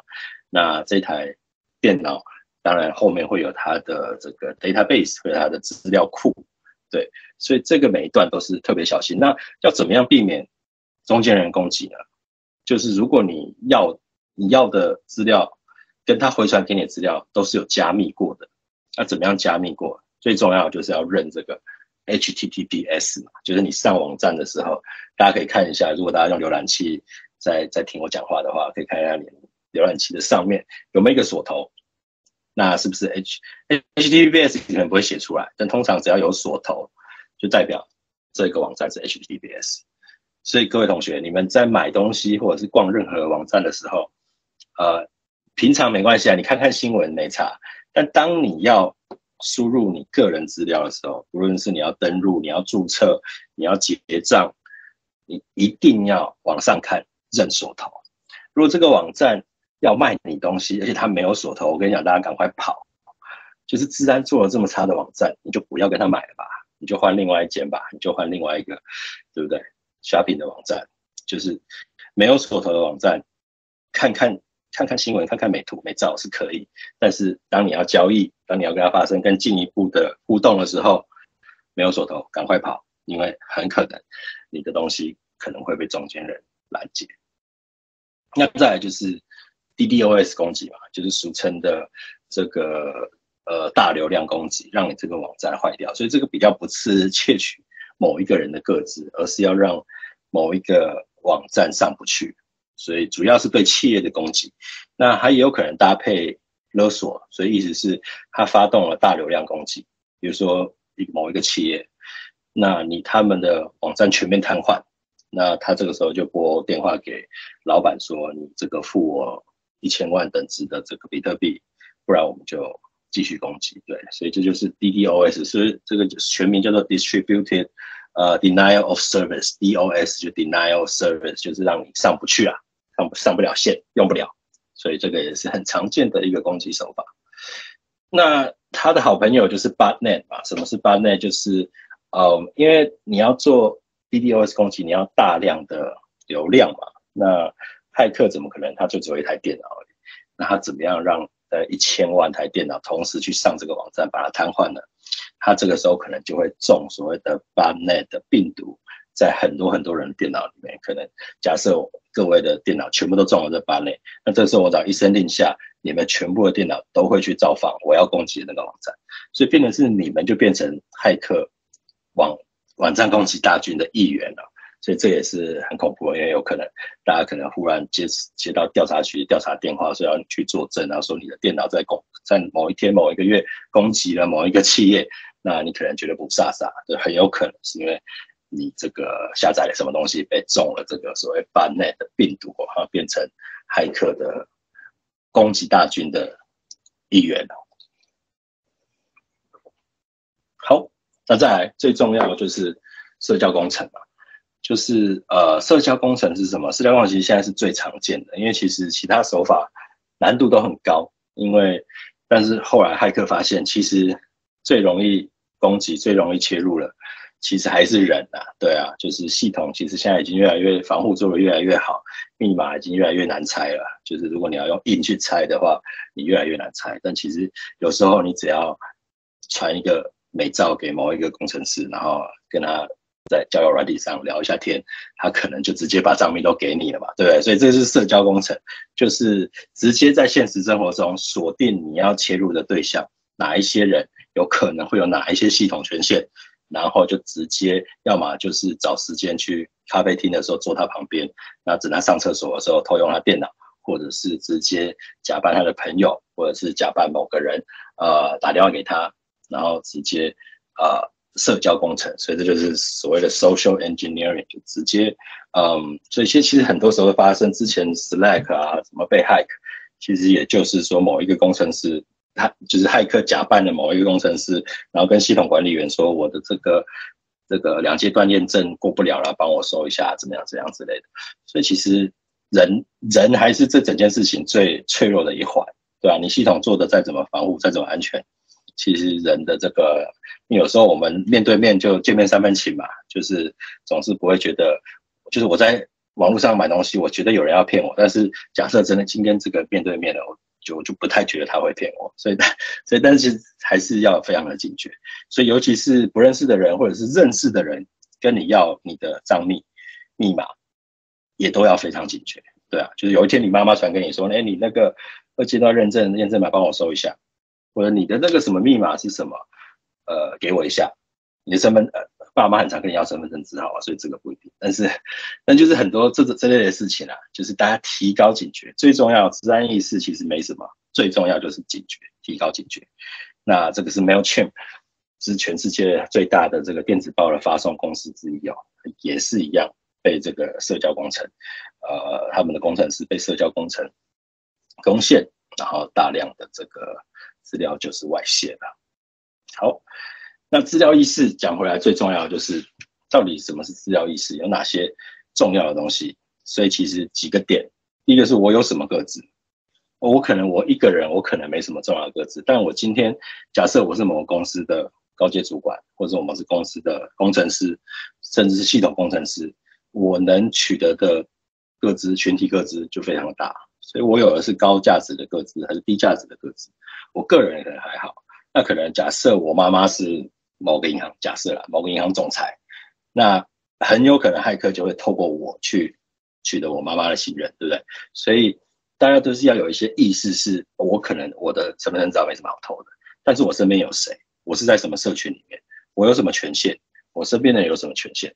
那这台电脑当然后面会有它的这个 database 和它的资料库，对，所以这个每一段都是特别小心。那要怎么样避免中间人攻击呢？就是如果你要你要的资料跟他回传给你的资料都是有加密过的，那怎么样加密过？最重要就是要认这个。HTTPS 嘛，就是你上网站的时候，大家可以看一下。如果大家用浏览器在在听我讲话的话，可以看一下你浏览器的上面有没有一个锁头。那是不是 H HTTPS 可能不会写出来，但通常只要有锁头，就代表这个网站是 HTTPS。所以各位同学，你们在买东西或者是逛任何网站的时候，呃，平常没关系啊，你看看新闻没差。但当你要输入你个人资料的时候，无论是你要登录、你要注册、你要结账，你一定要往上看认锁头。如果这个网站要卖你东西，而且它没有锁头，我跟你讲，大家赶快跑！就是治安做了这么差的网站，你就不要跟他买了吧，你就换另外一间吧，你就换另外一个，对不对？Shopping 的网站就是没有锁头的网站，看看。看看新闻，看看美图美照是可以，但是当你要交易，当你要跟他发生更进一步的互动的时候，没有锁头，赶快跑，因为很可能你的东西可能会被中间人拦截。那再来就是 DDoS 攻击嘛，就是俗称的这个呃大流量攻击，让你这个网站坏掉。所以这个比较不是窃取某一个人的个资，而是要让某一个网站上不去。所以主要是对企业的攻击，那还有可能搭配勒索，所以意思是他发动了大流量攻击，比如说某一个企业，那你他们的网站全面瘫痪，那他这个时候就拨电话给老板说，你这个付我一千万等值的这个比特币，不然我们就继续攻击。对，所以这就是 DDoS，所以这个全名叫做 Distributed 呃 Denial of Service，DOS 就 Denial Service，就是让你上不去啊。上上不了线，用不了，所以这个也是很常见的一个攻击手法。那他的好朋友就是 Botnet 嘛？什么是 Botnet？就是呃，因为你要做 DDoS 攻击，你要大量的流量嘛。那骇客怎么可能？他就只有一台电脑。那他怎么样让呃一千万台电脑同时去上这个网站，把它瘫痪呢？他这个时候可能就会中所谓的 Botnet 的病毒。在很多很多人的电脑里面，可能假设各位的电脑全部都中了这 Botnet，那这时候我只要一声令下，你们全部的电脑都会去造访我要攻击的那个网站，所以变成是你们就变成骇客网网站攻击大军的一员了，所以这也是很恐怖，因为有可能大家可能忽然接接到调查局调查电话，说要你去作证，然后说你的电脑在攻在某一天某一个月攻击了某一个企业，那你可能觉得不飒飒，这很有可能是因为。你这个下载了什么东西被中了这个所谓 botnet 的病毒哈，变成骇客的攻击大军的一员。好，那再来最重要的就是社交工程嘛，就是呃，社交工程是什么？社交工程其实现在是最常见的，因为其实其他手法难度都很高，因为但是后来骇客发现，其实最容易攻击、最容易切入了。其实还是人啊，对啊，就是系统其实现在已经越来越防护做得越来越好，密码已经越来越难猜了。就是如果你要用硬去猜的话，你越来越难猜。但其实有时候你只要传一个美照给某一个工程师，然后跟他在交友软体上聊一下天，他可能就直接把账密都给你了嘛，对不对？所以这是社交工程，就是直接在现实生活中锁定你要切入的对象，哪一些人有可能会有哪一些系统权限。然后就直接，要么就是找时间去咖啡厅的时候坐他旁边，那等他上厕所的时候偷用他电脑，或者是直接假扮他的朋友，或者是假扮某个人，呃，打电话给他，然后直接呃社交工程，所以这就是所谓的 social engineering，就直接，嗯，所以其实其实很多时候发生，之前 Slack 啊什么被 hack，其实也就是说某一个工程师。他就是骇客假扮的某一个工程师，然后跟系统管理员说：“我的这个这个两阶段验证过不了了，帮我收一下，怎么样，怎样之类的。”所以其实人人还是这整件事情最脆弱的一环，对吧？你系统做的再怎么防护，再怎么安全，其实人的这个，有时候我们面对面就见面三分情嘛，就是总是不会觉得，就是我在网络上买东西，我觉得有人要骗我，但是假设真的今天这个面对面的。就就不太觉得他会骗我，所以 所以但是还是要非常的警觉，所以尤其是不认识的人或者是认识的人跟你要你的账密密码，也都要非常警觉，对啊，就是有一天你妈妈传给你说，哎，你那个二阶段认证验证码帮我收一下，或者你的那个什么密码是什么，呃，给我一下，你的身份呃。爸妈很常跟你要身份证字号啊，所以这个不一定。但是，但就是很多这这这类的事情啊，就是大家提高警觉。最重要，治安意识其实没什么，最重要就是警觉，提高警觉。那这个是 Mailchimp，是全世界最大的这个电子报的发送公司之一哦，也是一样被这个社交工程，呃，他们的工程师被社交工程攻陷，然后大量的这个资料就是外泄了。好。那资料意识讲回来，最重要的就是到底什么是资料意识，有哪些重要的东西？所以其实几个点，第一个是我有什么个资，我可能我一个人，我可能没什么重要的个资，但我今天假设我是某个公司的高阶主管，或者我们是公司的工程师，甚至是系统工程师，我能取得的个资群体个资就非常大。所以我有的是高价值的个资，还是低价值的个资？我个人可能还好，那可能假设我妈妈是。某个银行假设了某个银行总裁，那很有可能骇客就会透过我去取得我妈妈的信任，对不对？所以大家都是要有一些意识，是我可能我的身份证照没什么好偷的，但是我身边有谁，我是在什么社群里面，我有什么权限，我身边的人有什么权限，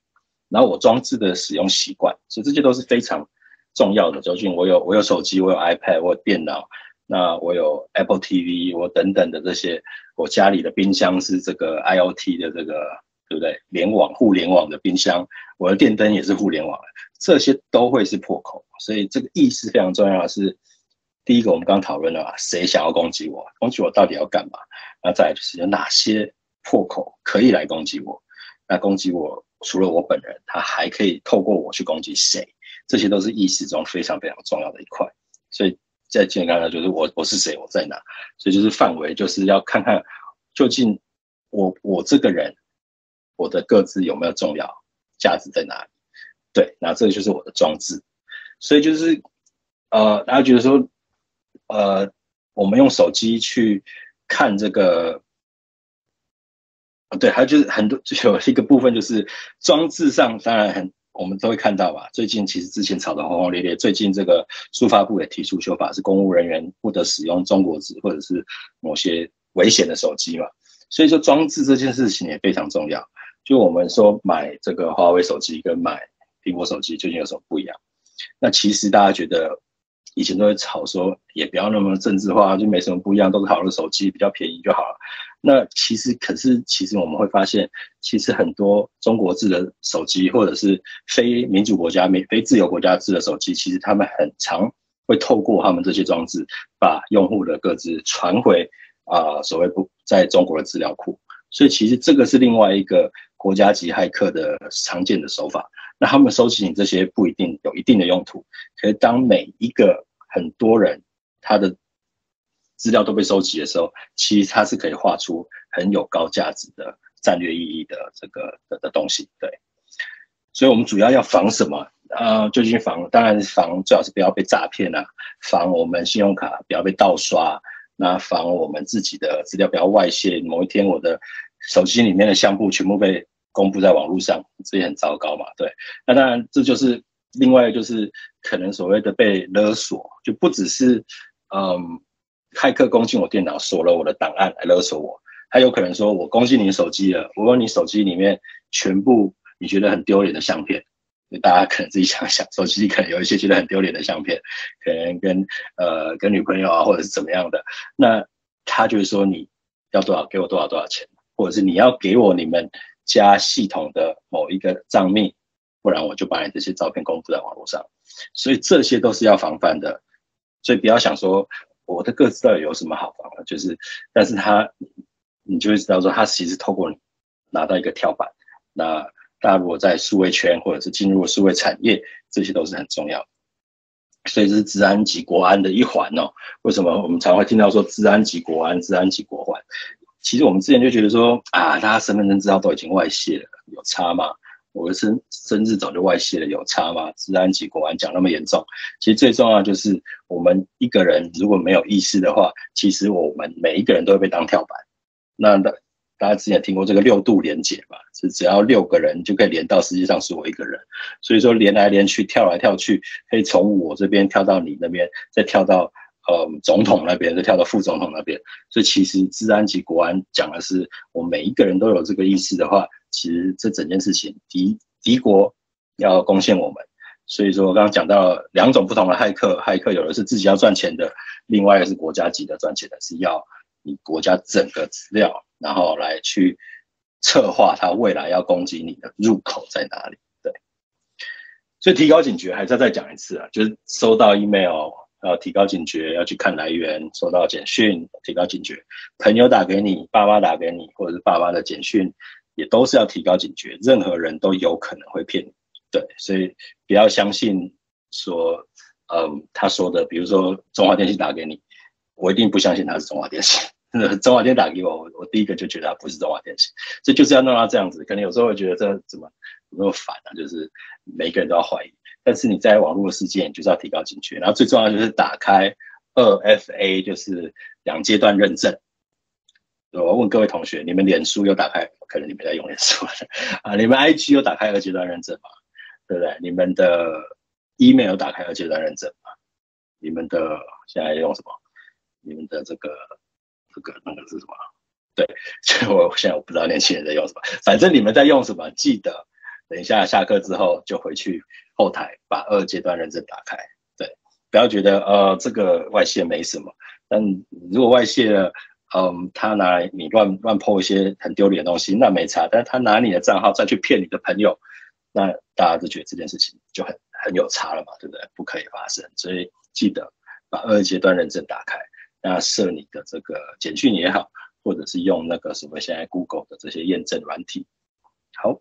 然后我装置的使用习惯，所以这些都是非常重要的。究竟我有我有手机，我有 iPad，我有电脑。那我有 Apple TV，我等等的这些，我家里的冰箱是这个 IoT 的这个，对不对？联网、互联网的冰箱，我的电灯也是互联网，这些都会是破口。所以这个意识非常重要是，第一个我们刚讨论了，谁想要攻击我？攻击我到底要干嘛？那再来就是有哪些破口可以来攻击我？那攻击我除了我本人，他还可以透过我去攻击谁？这些都是意识中非常非常重要的一块。所以。在健康的就是我我是谁，我在哪，所以就是范围，就是要看看究竟我我这个人我的各自有没有重要，价值在哪里？对，那这个就是我的装置，所以就是呃，大家觉得说呃，我们用手机去看这个，对，还有就是很多就有一个部分就是装置上当然很。我们都会看到吧，最近其实之前吵得轰轰烈烈，最近这个书发部也提出修法，是公务人员不得使用中国制或者是某些危险的手机嘛。所以说装置这件事情也非常重要。就我们说买这个华为手机跟买苹果手机究竟有什么不一样？那其实大家觉得以前都会吵说，也不要那么政治化，就没什么不一样，都是好的手机，比较便宜就好了。那其实，可是其实我们会发现，其实很多中国制的手机，或者是非民主国家、非自由国家制的手机，其实他们很常会透过他们这些装置，把用户的个资传回啊、所谓不在中国的资料库。所以，其实这个是另外一个国家级骇客的常见的手法。那他们收集你这些不一定有一定的用途，可是当每一个很多人他的资料都被收集的时候，其实它是可以画出很有高价值的战略意义的这个的的东西。对，所以我们主要要防什么？呃，究竟防当然防最好是不要被诈骗啊，防我们信用卡不要被盗刷，那防我们自己的资料不要外泄。某一天我的手机里面的相簿全部被公布在网络上，这也很糟糕嘛。对，那当然这就是另外就是可能所谓的被勒索，就不只是嗯，骇客攻进我电脑锁了我的档案来勒索我，他有可能说我攻进你手机了，我问你手机里面全部你觉得很丢脸的相片，大家可能自己想想，手机可能有一些觉得很丢脸的相片，可能跟呃跟女朋友啊或者是怎么样的，那他就是说你要多少给我多少多少钱，或者是你要给我你们。加系统的某一个账密，不然我就把你这些照片公布在网络上，所以这些都是要防范的。所以不要想说我的个资到底有什么好防的，就是，但是他你就会知道说，他其实透过你拿到一个跳板。那大家如果在数位圈或者是进入数位产业，这些都是很重要。所以这是治安及国安的一环哦。为什么我们常会听到说治安及国安，治安及国环？其实我们之前就觉得说啊，大家身份证资料都已经外泄了，有差吗？我的身身份早就外泄了，有差吗？治安及国安讲那么严重，其实最重要就是我们一个人如果没有意识的话，其实我们每一个人都会被当跳板。那大大家之前听过这个六度连结吧？是只要六个人就可以连到实际上是我一个人，所以说连来连去，跳来跳去，可以从我这边跳到你那边，再跳到。呃，总统那边再跳到副总统那边，所以其实治安及国安讲的是，我每一个人都有这个意识的话，其实这整件事情敌敌国要攻陷我们，所以说我刚刚讲到两种不同的骇客，骇客有的是自己要赚钱的，另外一个是国家级的赚钱的，是要你国家整个资料，然后来去策划他未来要攻击你的入口在哪里。对，所以提高警觉，还是要再讲一次啊，就是收到 email。要提高警觉，要去看来源，收到简讯，提高警觉。朋友打给你，爸妈打给你，或者是爸妈的简讯，也都是要提高警觉。任何人都有可能会骗你，对，所以不要相信说，嗯，他说的，比如说中华电信打给你，我一定不相信他是中华电信。中华电信打给我，我第一个就觉得他不是中华电信，所以就是要弄到这样子。可能有时候会觉得这怎么那么烦啊？就是每个人都要怀疑。但是你在网络世界，你就是要提高警觉，然后最重要就是打开二 FA，就是两阶段认证。我问各位同学，你们脸书有打开？可能你们在用脸书 啊，你们 IG 有打开二阶段认证吗？对不对？你们的 email 有打开二阶段认证吗？你们的现在用什么？你们的这个这个那个是什么？对，所 以我现在我不知道年轻人在用什么，反正你们在用什么，记得。等一下，下课之后就回去后台把二阶段认证打开。对，不要觉得呃这个外泄没什么，但如果外泄了，嗯、他拿来你乱乱 po 一些很丢脸的东西，那没差。但是他拿你的账号再去骗你的朋友，那大家就觉得这件事情就很很有差了嘛，对不对？不可以发生。所以记得把二阶段认证打开，那设你的这个简讯也好，或者是用那个什么现在 Google 的这些验证软体，好。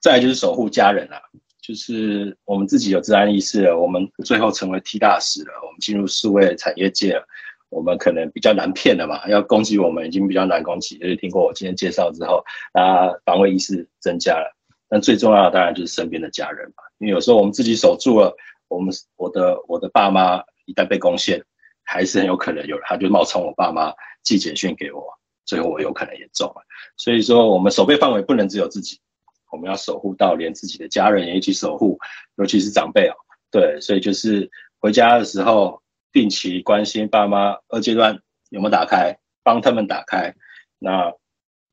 再来就是守护家人啊，就是我们自己有资安意识了，我们最后成为 T 大使了，我们进入数位产业界了，我们可能比较难骗了嘛，要攻击我们已经比较难攻击，就是听过我今天介绍之后，大家防卫意识增加了。但最重要的当然就是身边的家人嘛，因为有时候我们自己守住了，我们我的我的爸妈一旦被攻陷，还是很有可能有他就冒充我爸妈寄简讯给我，最后我有可能也中了。所以说，我们守备范围不能只有自己。我们要守护到连自己的家人也一起守护，尤其是长辈哦。对，所以就是回家的时候定期关心爸妈二阶段有没有打开，帮他们打开，那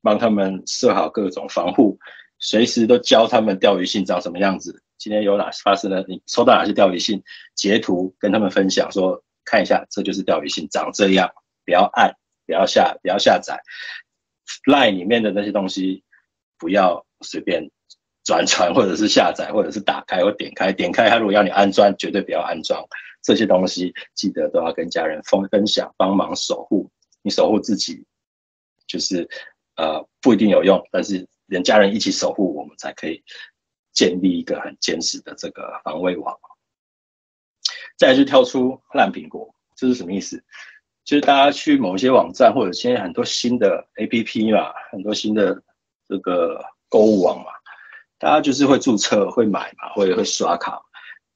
帮他们设好各种防护，随时都教他们钓鱼信长什么样子，今天有哪发生了？你收到哪些钓鱼信？截图跟他们分享说，看一下，这就是钓鱼信，长这样，不要按，不要下，不要下载。Line 里面的那些东西，不要随便转传，或者是下载，或者是打开或点开。点开它如果要你安装，绝对不要安装。这些东西记得都要跟家人分分享，帮忙守护。你守护自己，就是呃不一定有用，但是连家人一起守护，我们才可以建立一个很坚实的这个防卫网。再来就跳出烂苹果，这是什么意思？就是大家去某些网站，或者现在很多新的 APP 嘛，很多新的这个购物网嘛，大家就是会注册、会买嘛，会会刷卡。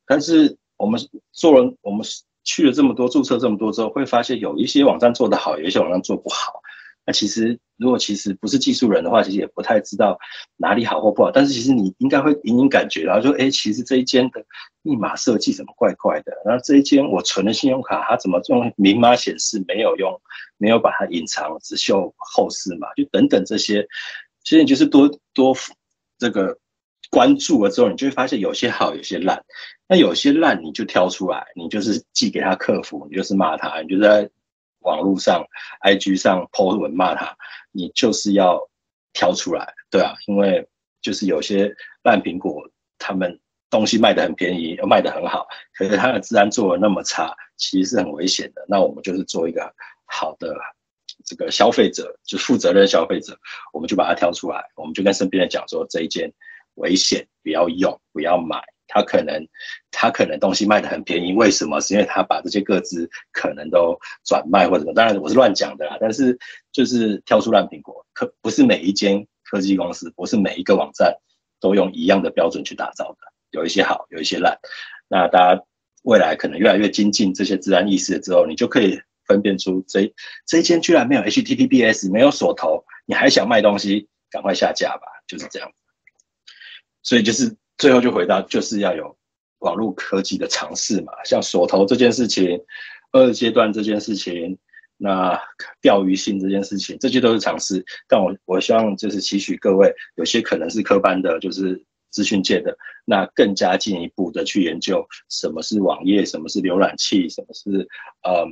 但是我们做了，我们去了这么多，注册这么多之后，会发现有一些网站做得好，有一些网站做不好。那其实，如果其实不是技术人的话，其实也不太知道哪里好或不好。但是其实你应该会隐隐感觉到，说，哎，其实这一间的密码设计怎么怪怪的？然后这一间我存的信用卡，它怎么用明码显示没有用，没有把它隐藏，只秀后四码，就等等这些。其实你就是多多这个关注了之后，你就会发现有些好，有些烂。那有些烂你就挑出来，你就是寄给他客服，你就是骂他，你就在。网络上，IG 上 po 文骂他，你就是要挑出来，对啊，因为就是有些烂苹果，他们东西卖得很便宜，又卖得很好，可是它的治安做得那么差，其实是很危险的。那我们就是做一个好的这个消费者，就负责任消费者，我们就把它挑出来，我们就跟身边人讲说，这一件危险，不要用，不要买。他可能，他可能东西卖得很便宜，为什么？是因为他把这些个资可能都转卖或者什么。当然我是乱讲的啦，但是就是挑出烂苹果，可不是每一间科技公司，不是每一个网站都用一样的标准去打造的，有一些好，有一些烂。那大家未来可能越来越精进这些资安意识之后，你就可以分辨出这这一间居然没有 HTTPS，没有锁头，你还想卖东西，赶快下架吧，就是这样。所以就是。最后就回到，就是要有网络科技的尝试嘛，像锁头这件事情，二阶段这件事情，那钓鱼信这件事情，这些都是尝试。但我我希望就是期许各位，有些可能是科班的，就是资讯界的，那更加进一步的去研究什么是网页，什么是浏览器，什么是呃。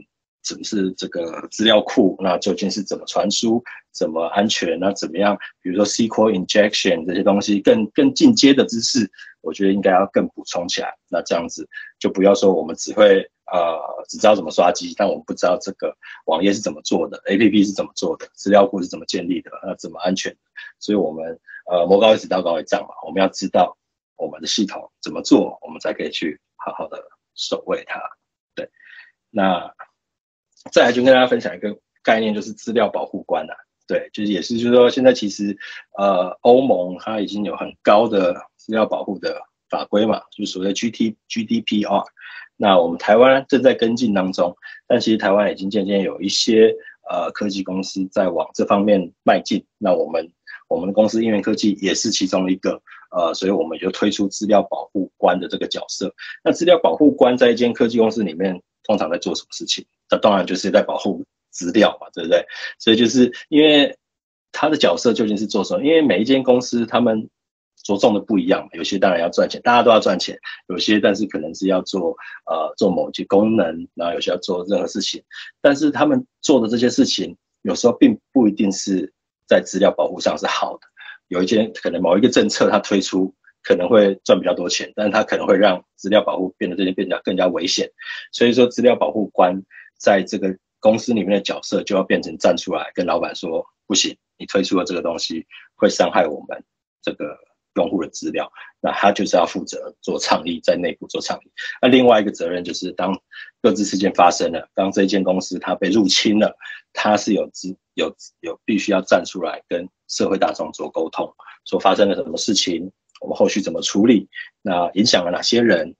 只是这个资料库？那究竟是怎么传输？怎么安全？那怎么样？比如说 SQL injection 这些东西，更更进阶的知识，我觉得应该要更补充起来。那这样子就不要说我们只会呃只知道怎么刷机，但我们不知道这个网页是怎么做的，APP 是怎么做的，资料库是怎么建立的，那怎么安全？所以我们呃魔高一尺道高一丈嘛，我们要知道我们的系统怎么做，我们才可以去好好的守卫它。对，那。再来就跟大家分享一个概念，就是资料保护观啊，对，就是也是就是说，现在其实呃欧盟它已经有很高的资料保护的法规嘛，就所谓 G T G D P R。那我们台湾正在跟进当中，但其实台湾已经渐渐有一些呃科技公司在往这方面迈进。那我们我们的公司英元科技也是其中一个，呃，所以我们就推出资料保护官的这个角色。那资料保护官在一间科技公司里面通常在做什么事情？那当然就是在保护资料嘛，对不对？所以就是因为他的角色究竟是做什么？因为每一间公司他们着重的不一样嘛，有些当然要赚钱，大家都要赚钱；有些但是可能是要做呃做某些功能，然后有些要做任何事情。但是他们做的这些事情，有时候并不一定是在资料保护上是好的。有一间可能某一个政策它推出可能会赚比较多钱，但是它可能会让资料保护变得这些变得更加危险。所以说资料保护官。在这个公司里面的角色就要变成站出来跟老板说，不行，你推出的这个东西会伤害我们这个用户的资料，那他就是要负责做倡议，在内部做倡议。那另外一个责任就是，当个资事件发生了，当这间公司它被入侵了，它是有资有有必须要站出来跟社会大众做沟通，说发生了什么事情，我们后续怎么处理，那影响了哪些人。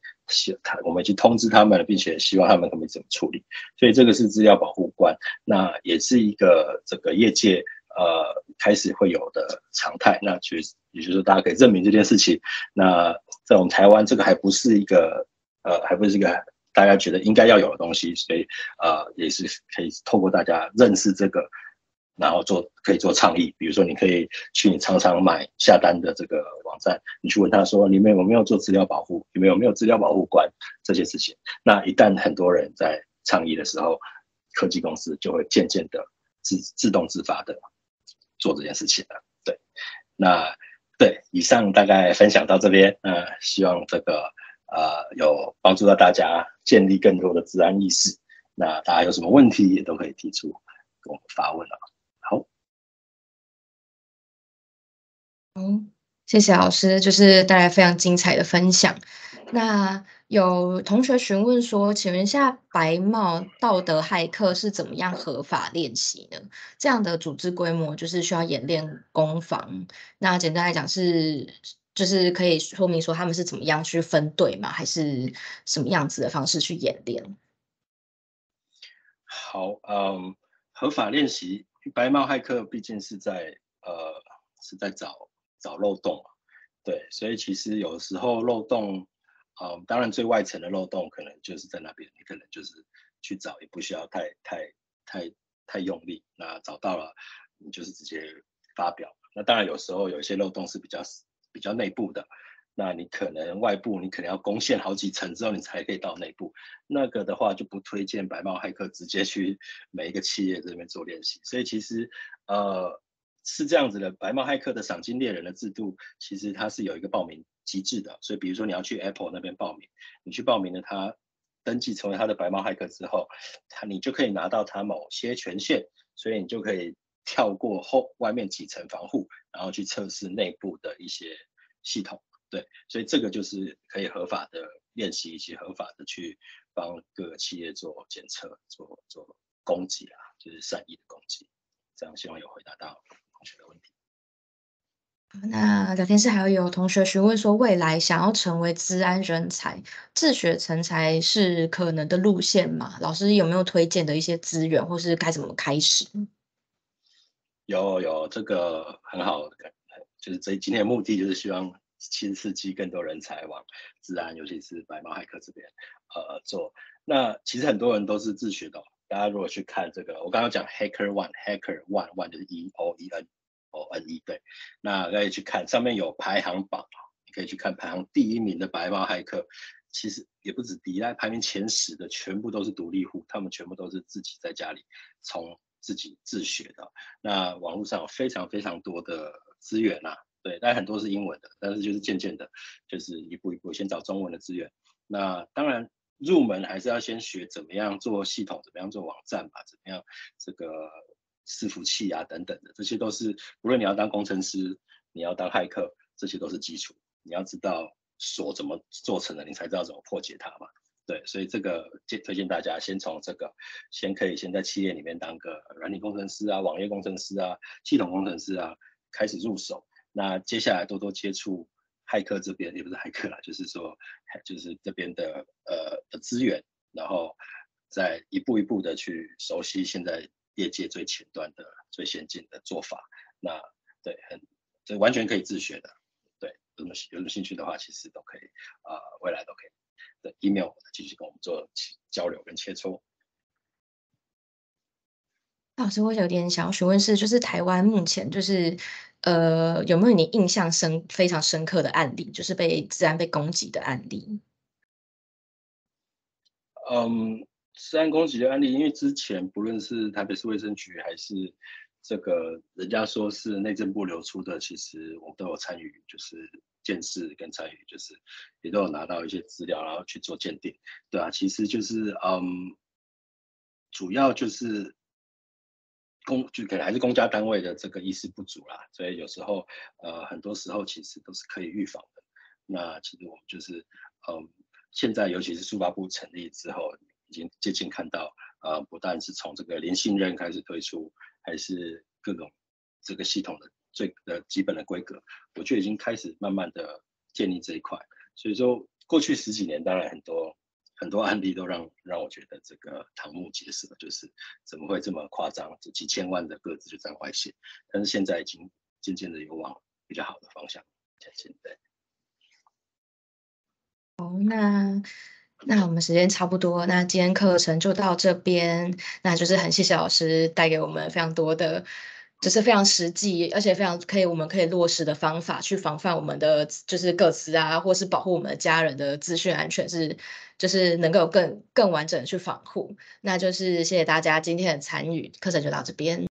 他，我们已经通知他们，并且希望他们可以怎么处理。所以这个是资料保护官，那也是一个这个业界呃开始会有的常态。那其实也就是说，大家可以证明这件事情。那在我们台湾，这个还不是一个呃，还不是一个大家觉得应该要有的东西，所以呃，也是可以透过大家认识这个，然后做可以做倡议。比如说，你可以去你常常买下单的这个网站，你去问他说你们有没有做资料保护，你们有没有资料保护官这些事情。那一旦很多人在倡议的时候，科技公司就会渐渐的自自动自发的做这件事情了。对，那对，以上大概分享到这边，呃，希望这个呃有帮助到大家建立更多的治安意识。那大家有什么问题也都可以提出跟我们发问了。
嗯，谢谢老师，就是带来非常精彩的分享。那有同学询问说，请问一下，白帽道德骇客是怎么样合法练习呢？这样的组织规模就是需要演练攻防。那简单来讲是，就是可以说明说他们是怎么样去分队吗？还是什么样子的方式去演练？
好，嗯，合法练习，白帽骇客毕竟是在呃是在找找漏洞嘛，对，所以其实有时候漏洞，嗯，当然最外层的漏洞可能就是在那边，你可能就是去找，也不需要太太太太用力，那找到了，你就是直接发表。那当然有时候有一些漏洞是比较比较内部的。那你可能外部，你可能要攻陷好几层之后，你才可以到内部。那个的话就不推荐白帽骇客直接去每一个企业这边做练习。所以其实，呃，是这样子的，白帽骇客的赏金猎人的制度，其实它是有一个报名机制的。所以比如说你要去 Apple 那边报名，你去报名了，他登记成为他的白帽骇客之后，他你就可以拿到他某些权限，所以你就可以跳过后外面几层防护，然后去测试内部的一些系统。对，所以这个就是可以合法的练习，以及合法的去帮各个企业做检测、做做攻击啊，就是善意的攻击。这样希望有回答到学的问题。
那聊天室还有有同学询问说，未来想要成为治安人才，自学成才是可能的路线吗？老师有没有推荐的一些资源，或是该怎么开始？
有有，这个很好，就是这今天的目的就是希望。新刺激更多人才往治安，尤其是白猫骇客这边，呃，做。那其实很多人都是自学的。大家如果去看这个，我刚刚讲 Hacker One，Hacker One，One 就是 E O E N O N E，对。那可以去看上面有排行榜，你可以去看排行第一名的白帽骇客，其实也不止第一，排名前十的全部都是独立户，他们全部都是自己在家里从自己自学的。那网络上有非常非常多的资源啊。对，但很多是英文的，但是就是渐渐的，就是一步一步先找中文的资源。那当然入门还是要先学怎么样做系统，怎么样做网站吧，怎么样这个伺服器啊等等的，这些都是无论你要当工程师，你要当骇客，这些都是基础。你要知道锁怎么做成的，你才知道怎么破解它嘛。对，所以这个建推荐大家先从这个，先可以先在企业里面当个软体工程师啊、网页工程师啊、系统工程师啊开始入手。那接下来多多接触骇客这边，也不是骇客啦，就是说，就是这边的呃的资源，然后再一步一步的去熟悉现在业界最前端的最先进的做法。那对，很这完全可以自学的。对，有什么有什么兴趣的话，其实都可以啊、未来都可以的 email 继续跟我们做交流跟切磋。
老师，我有点想要询问是，就是台湾目前就是。呃，有没有你印象深非常深刻的案例，就是被自然被攻击的案例？
嗯，自然攻击的案例，因为之前不论是台北市卫生局还是这个人家说是内政部流出的，其实我们都有参与，就是见识跟参与，就是也都有拿到一些资料，然后去做鉴定。对啊，其实就是嗯，主要就是。公就可能还是公家单位的这个意识不足啦，所以有时候呃很多时候其实都是可以预防的。那其实我们就是嗯现在尤其是数发部成立之后，已经接近看到呃不但是从这个零信任开始推出，还是各种这个系统的最的基本的规格，我就已经开始慢慢的建立这一块。所以说过去十几年当然很多。很多案例都让让我觉得这个瞠目结舌，就是怎么会这么夸张？这几千万的个子就这样外泄，但是现在已经渐渐的有往比较好的方向前进。对，
哦，那那我们时间差不多，那今天课程就到这边，那就是很谢谢老师带给我们非常多的就是非常实际，而且非常可以我们可以落实的方法去防范我们的就是个资啊，或是保护我们的家人的资讯安全是，就是能够更更完整的去防护。那就是谢谢大家今天的参与，课程就到这边。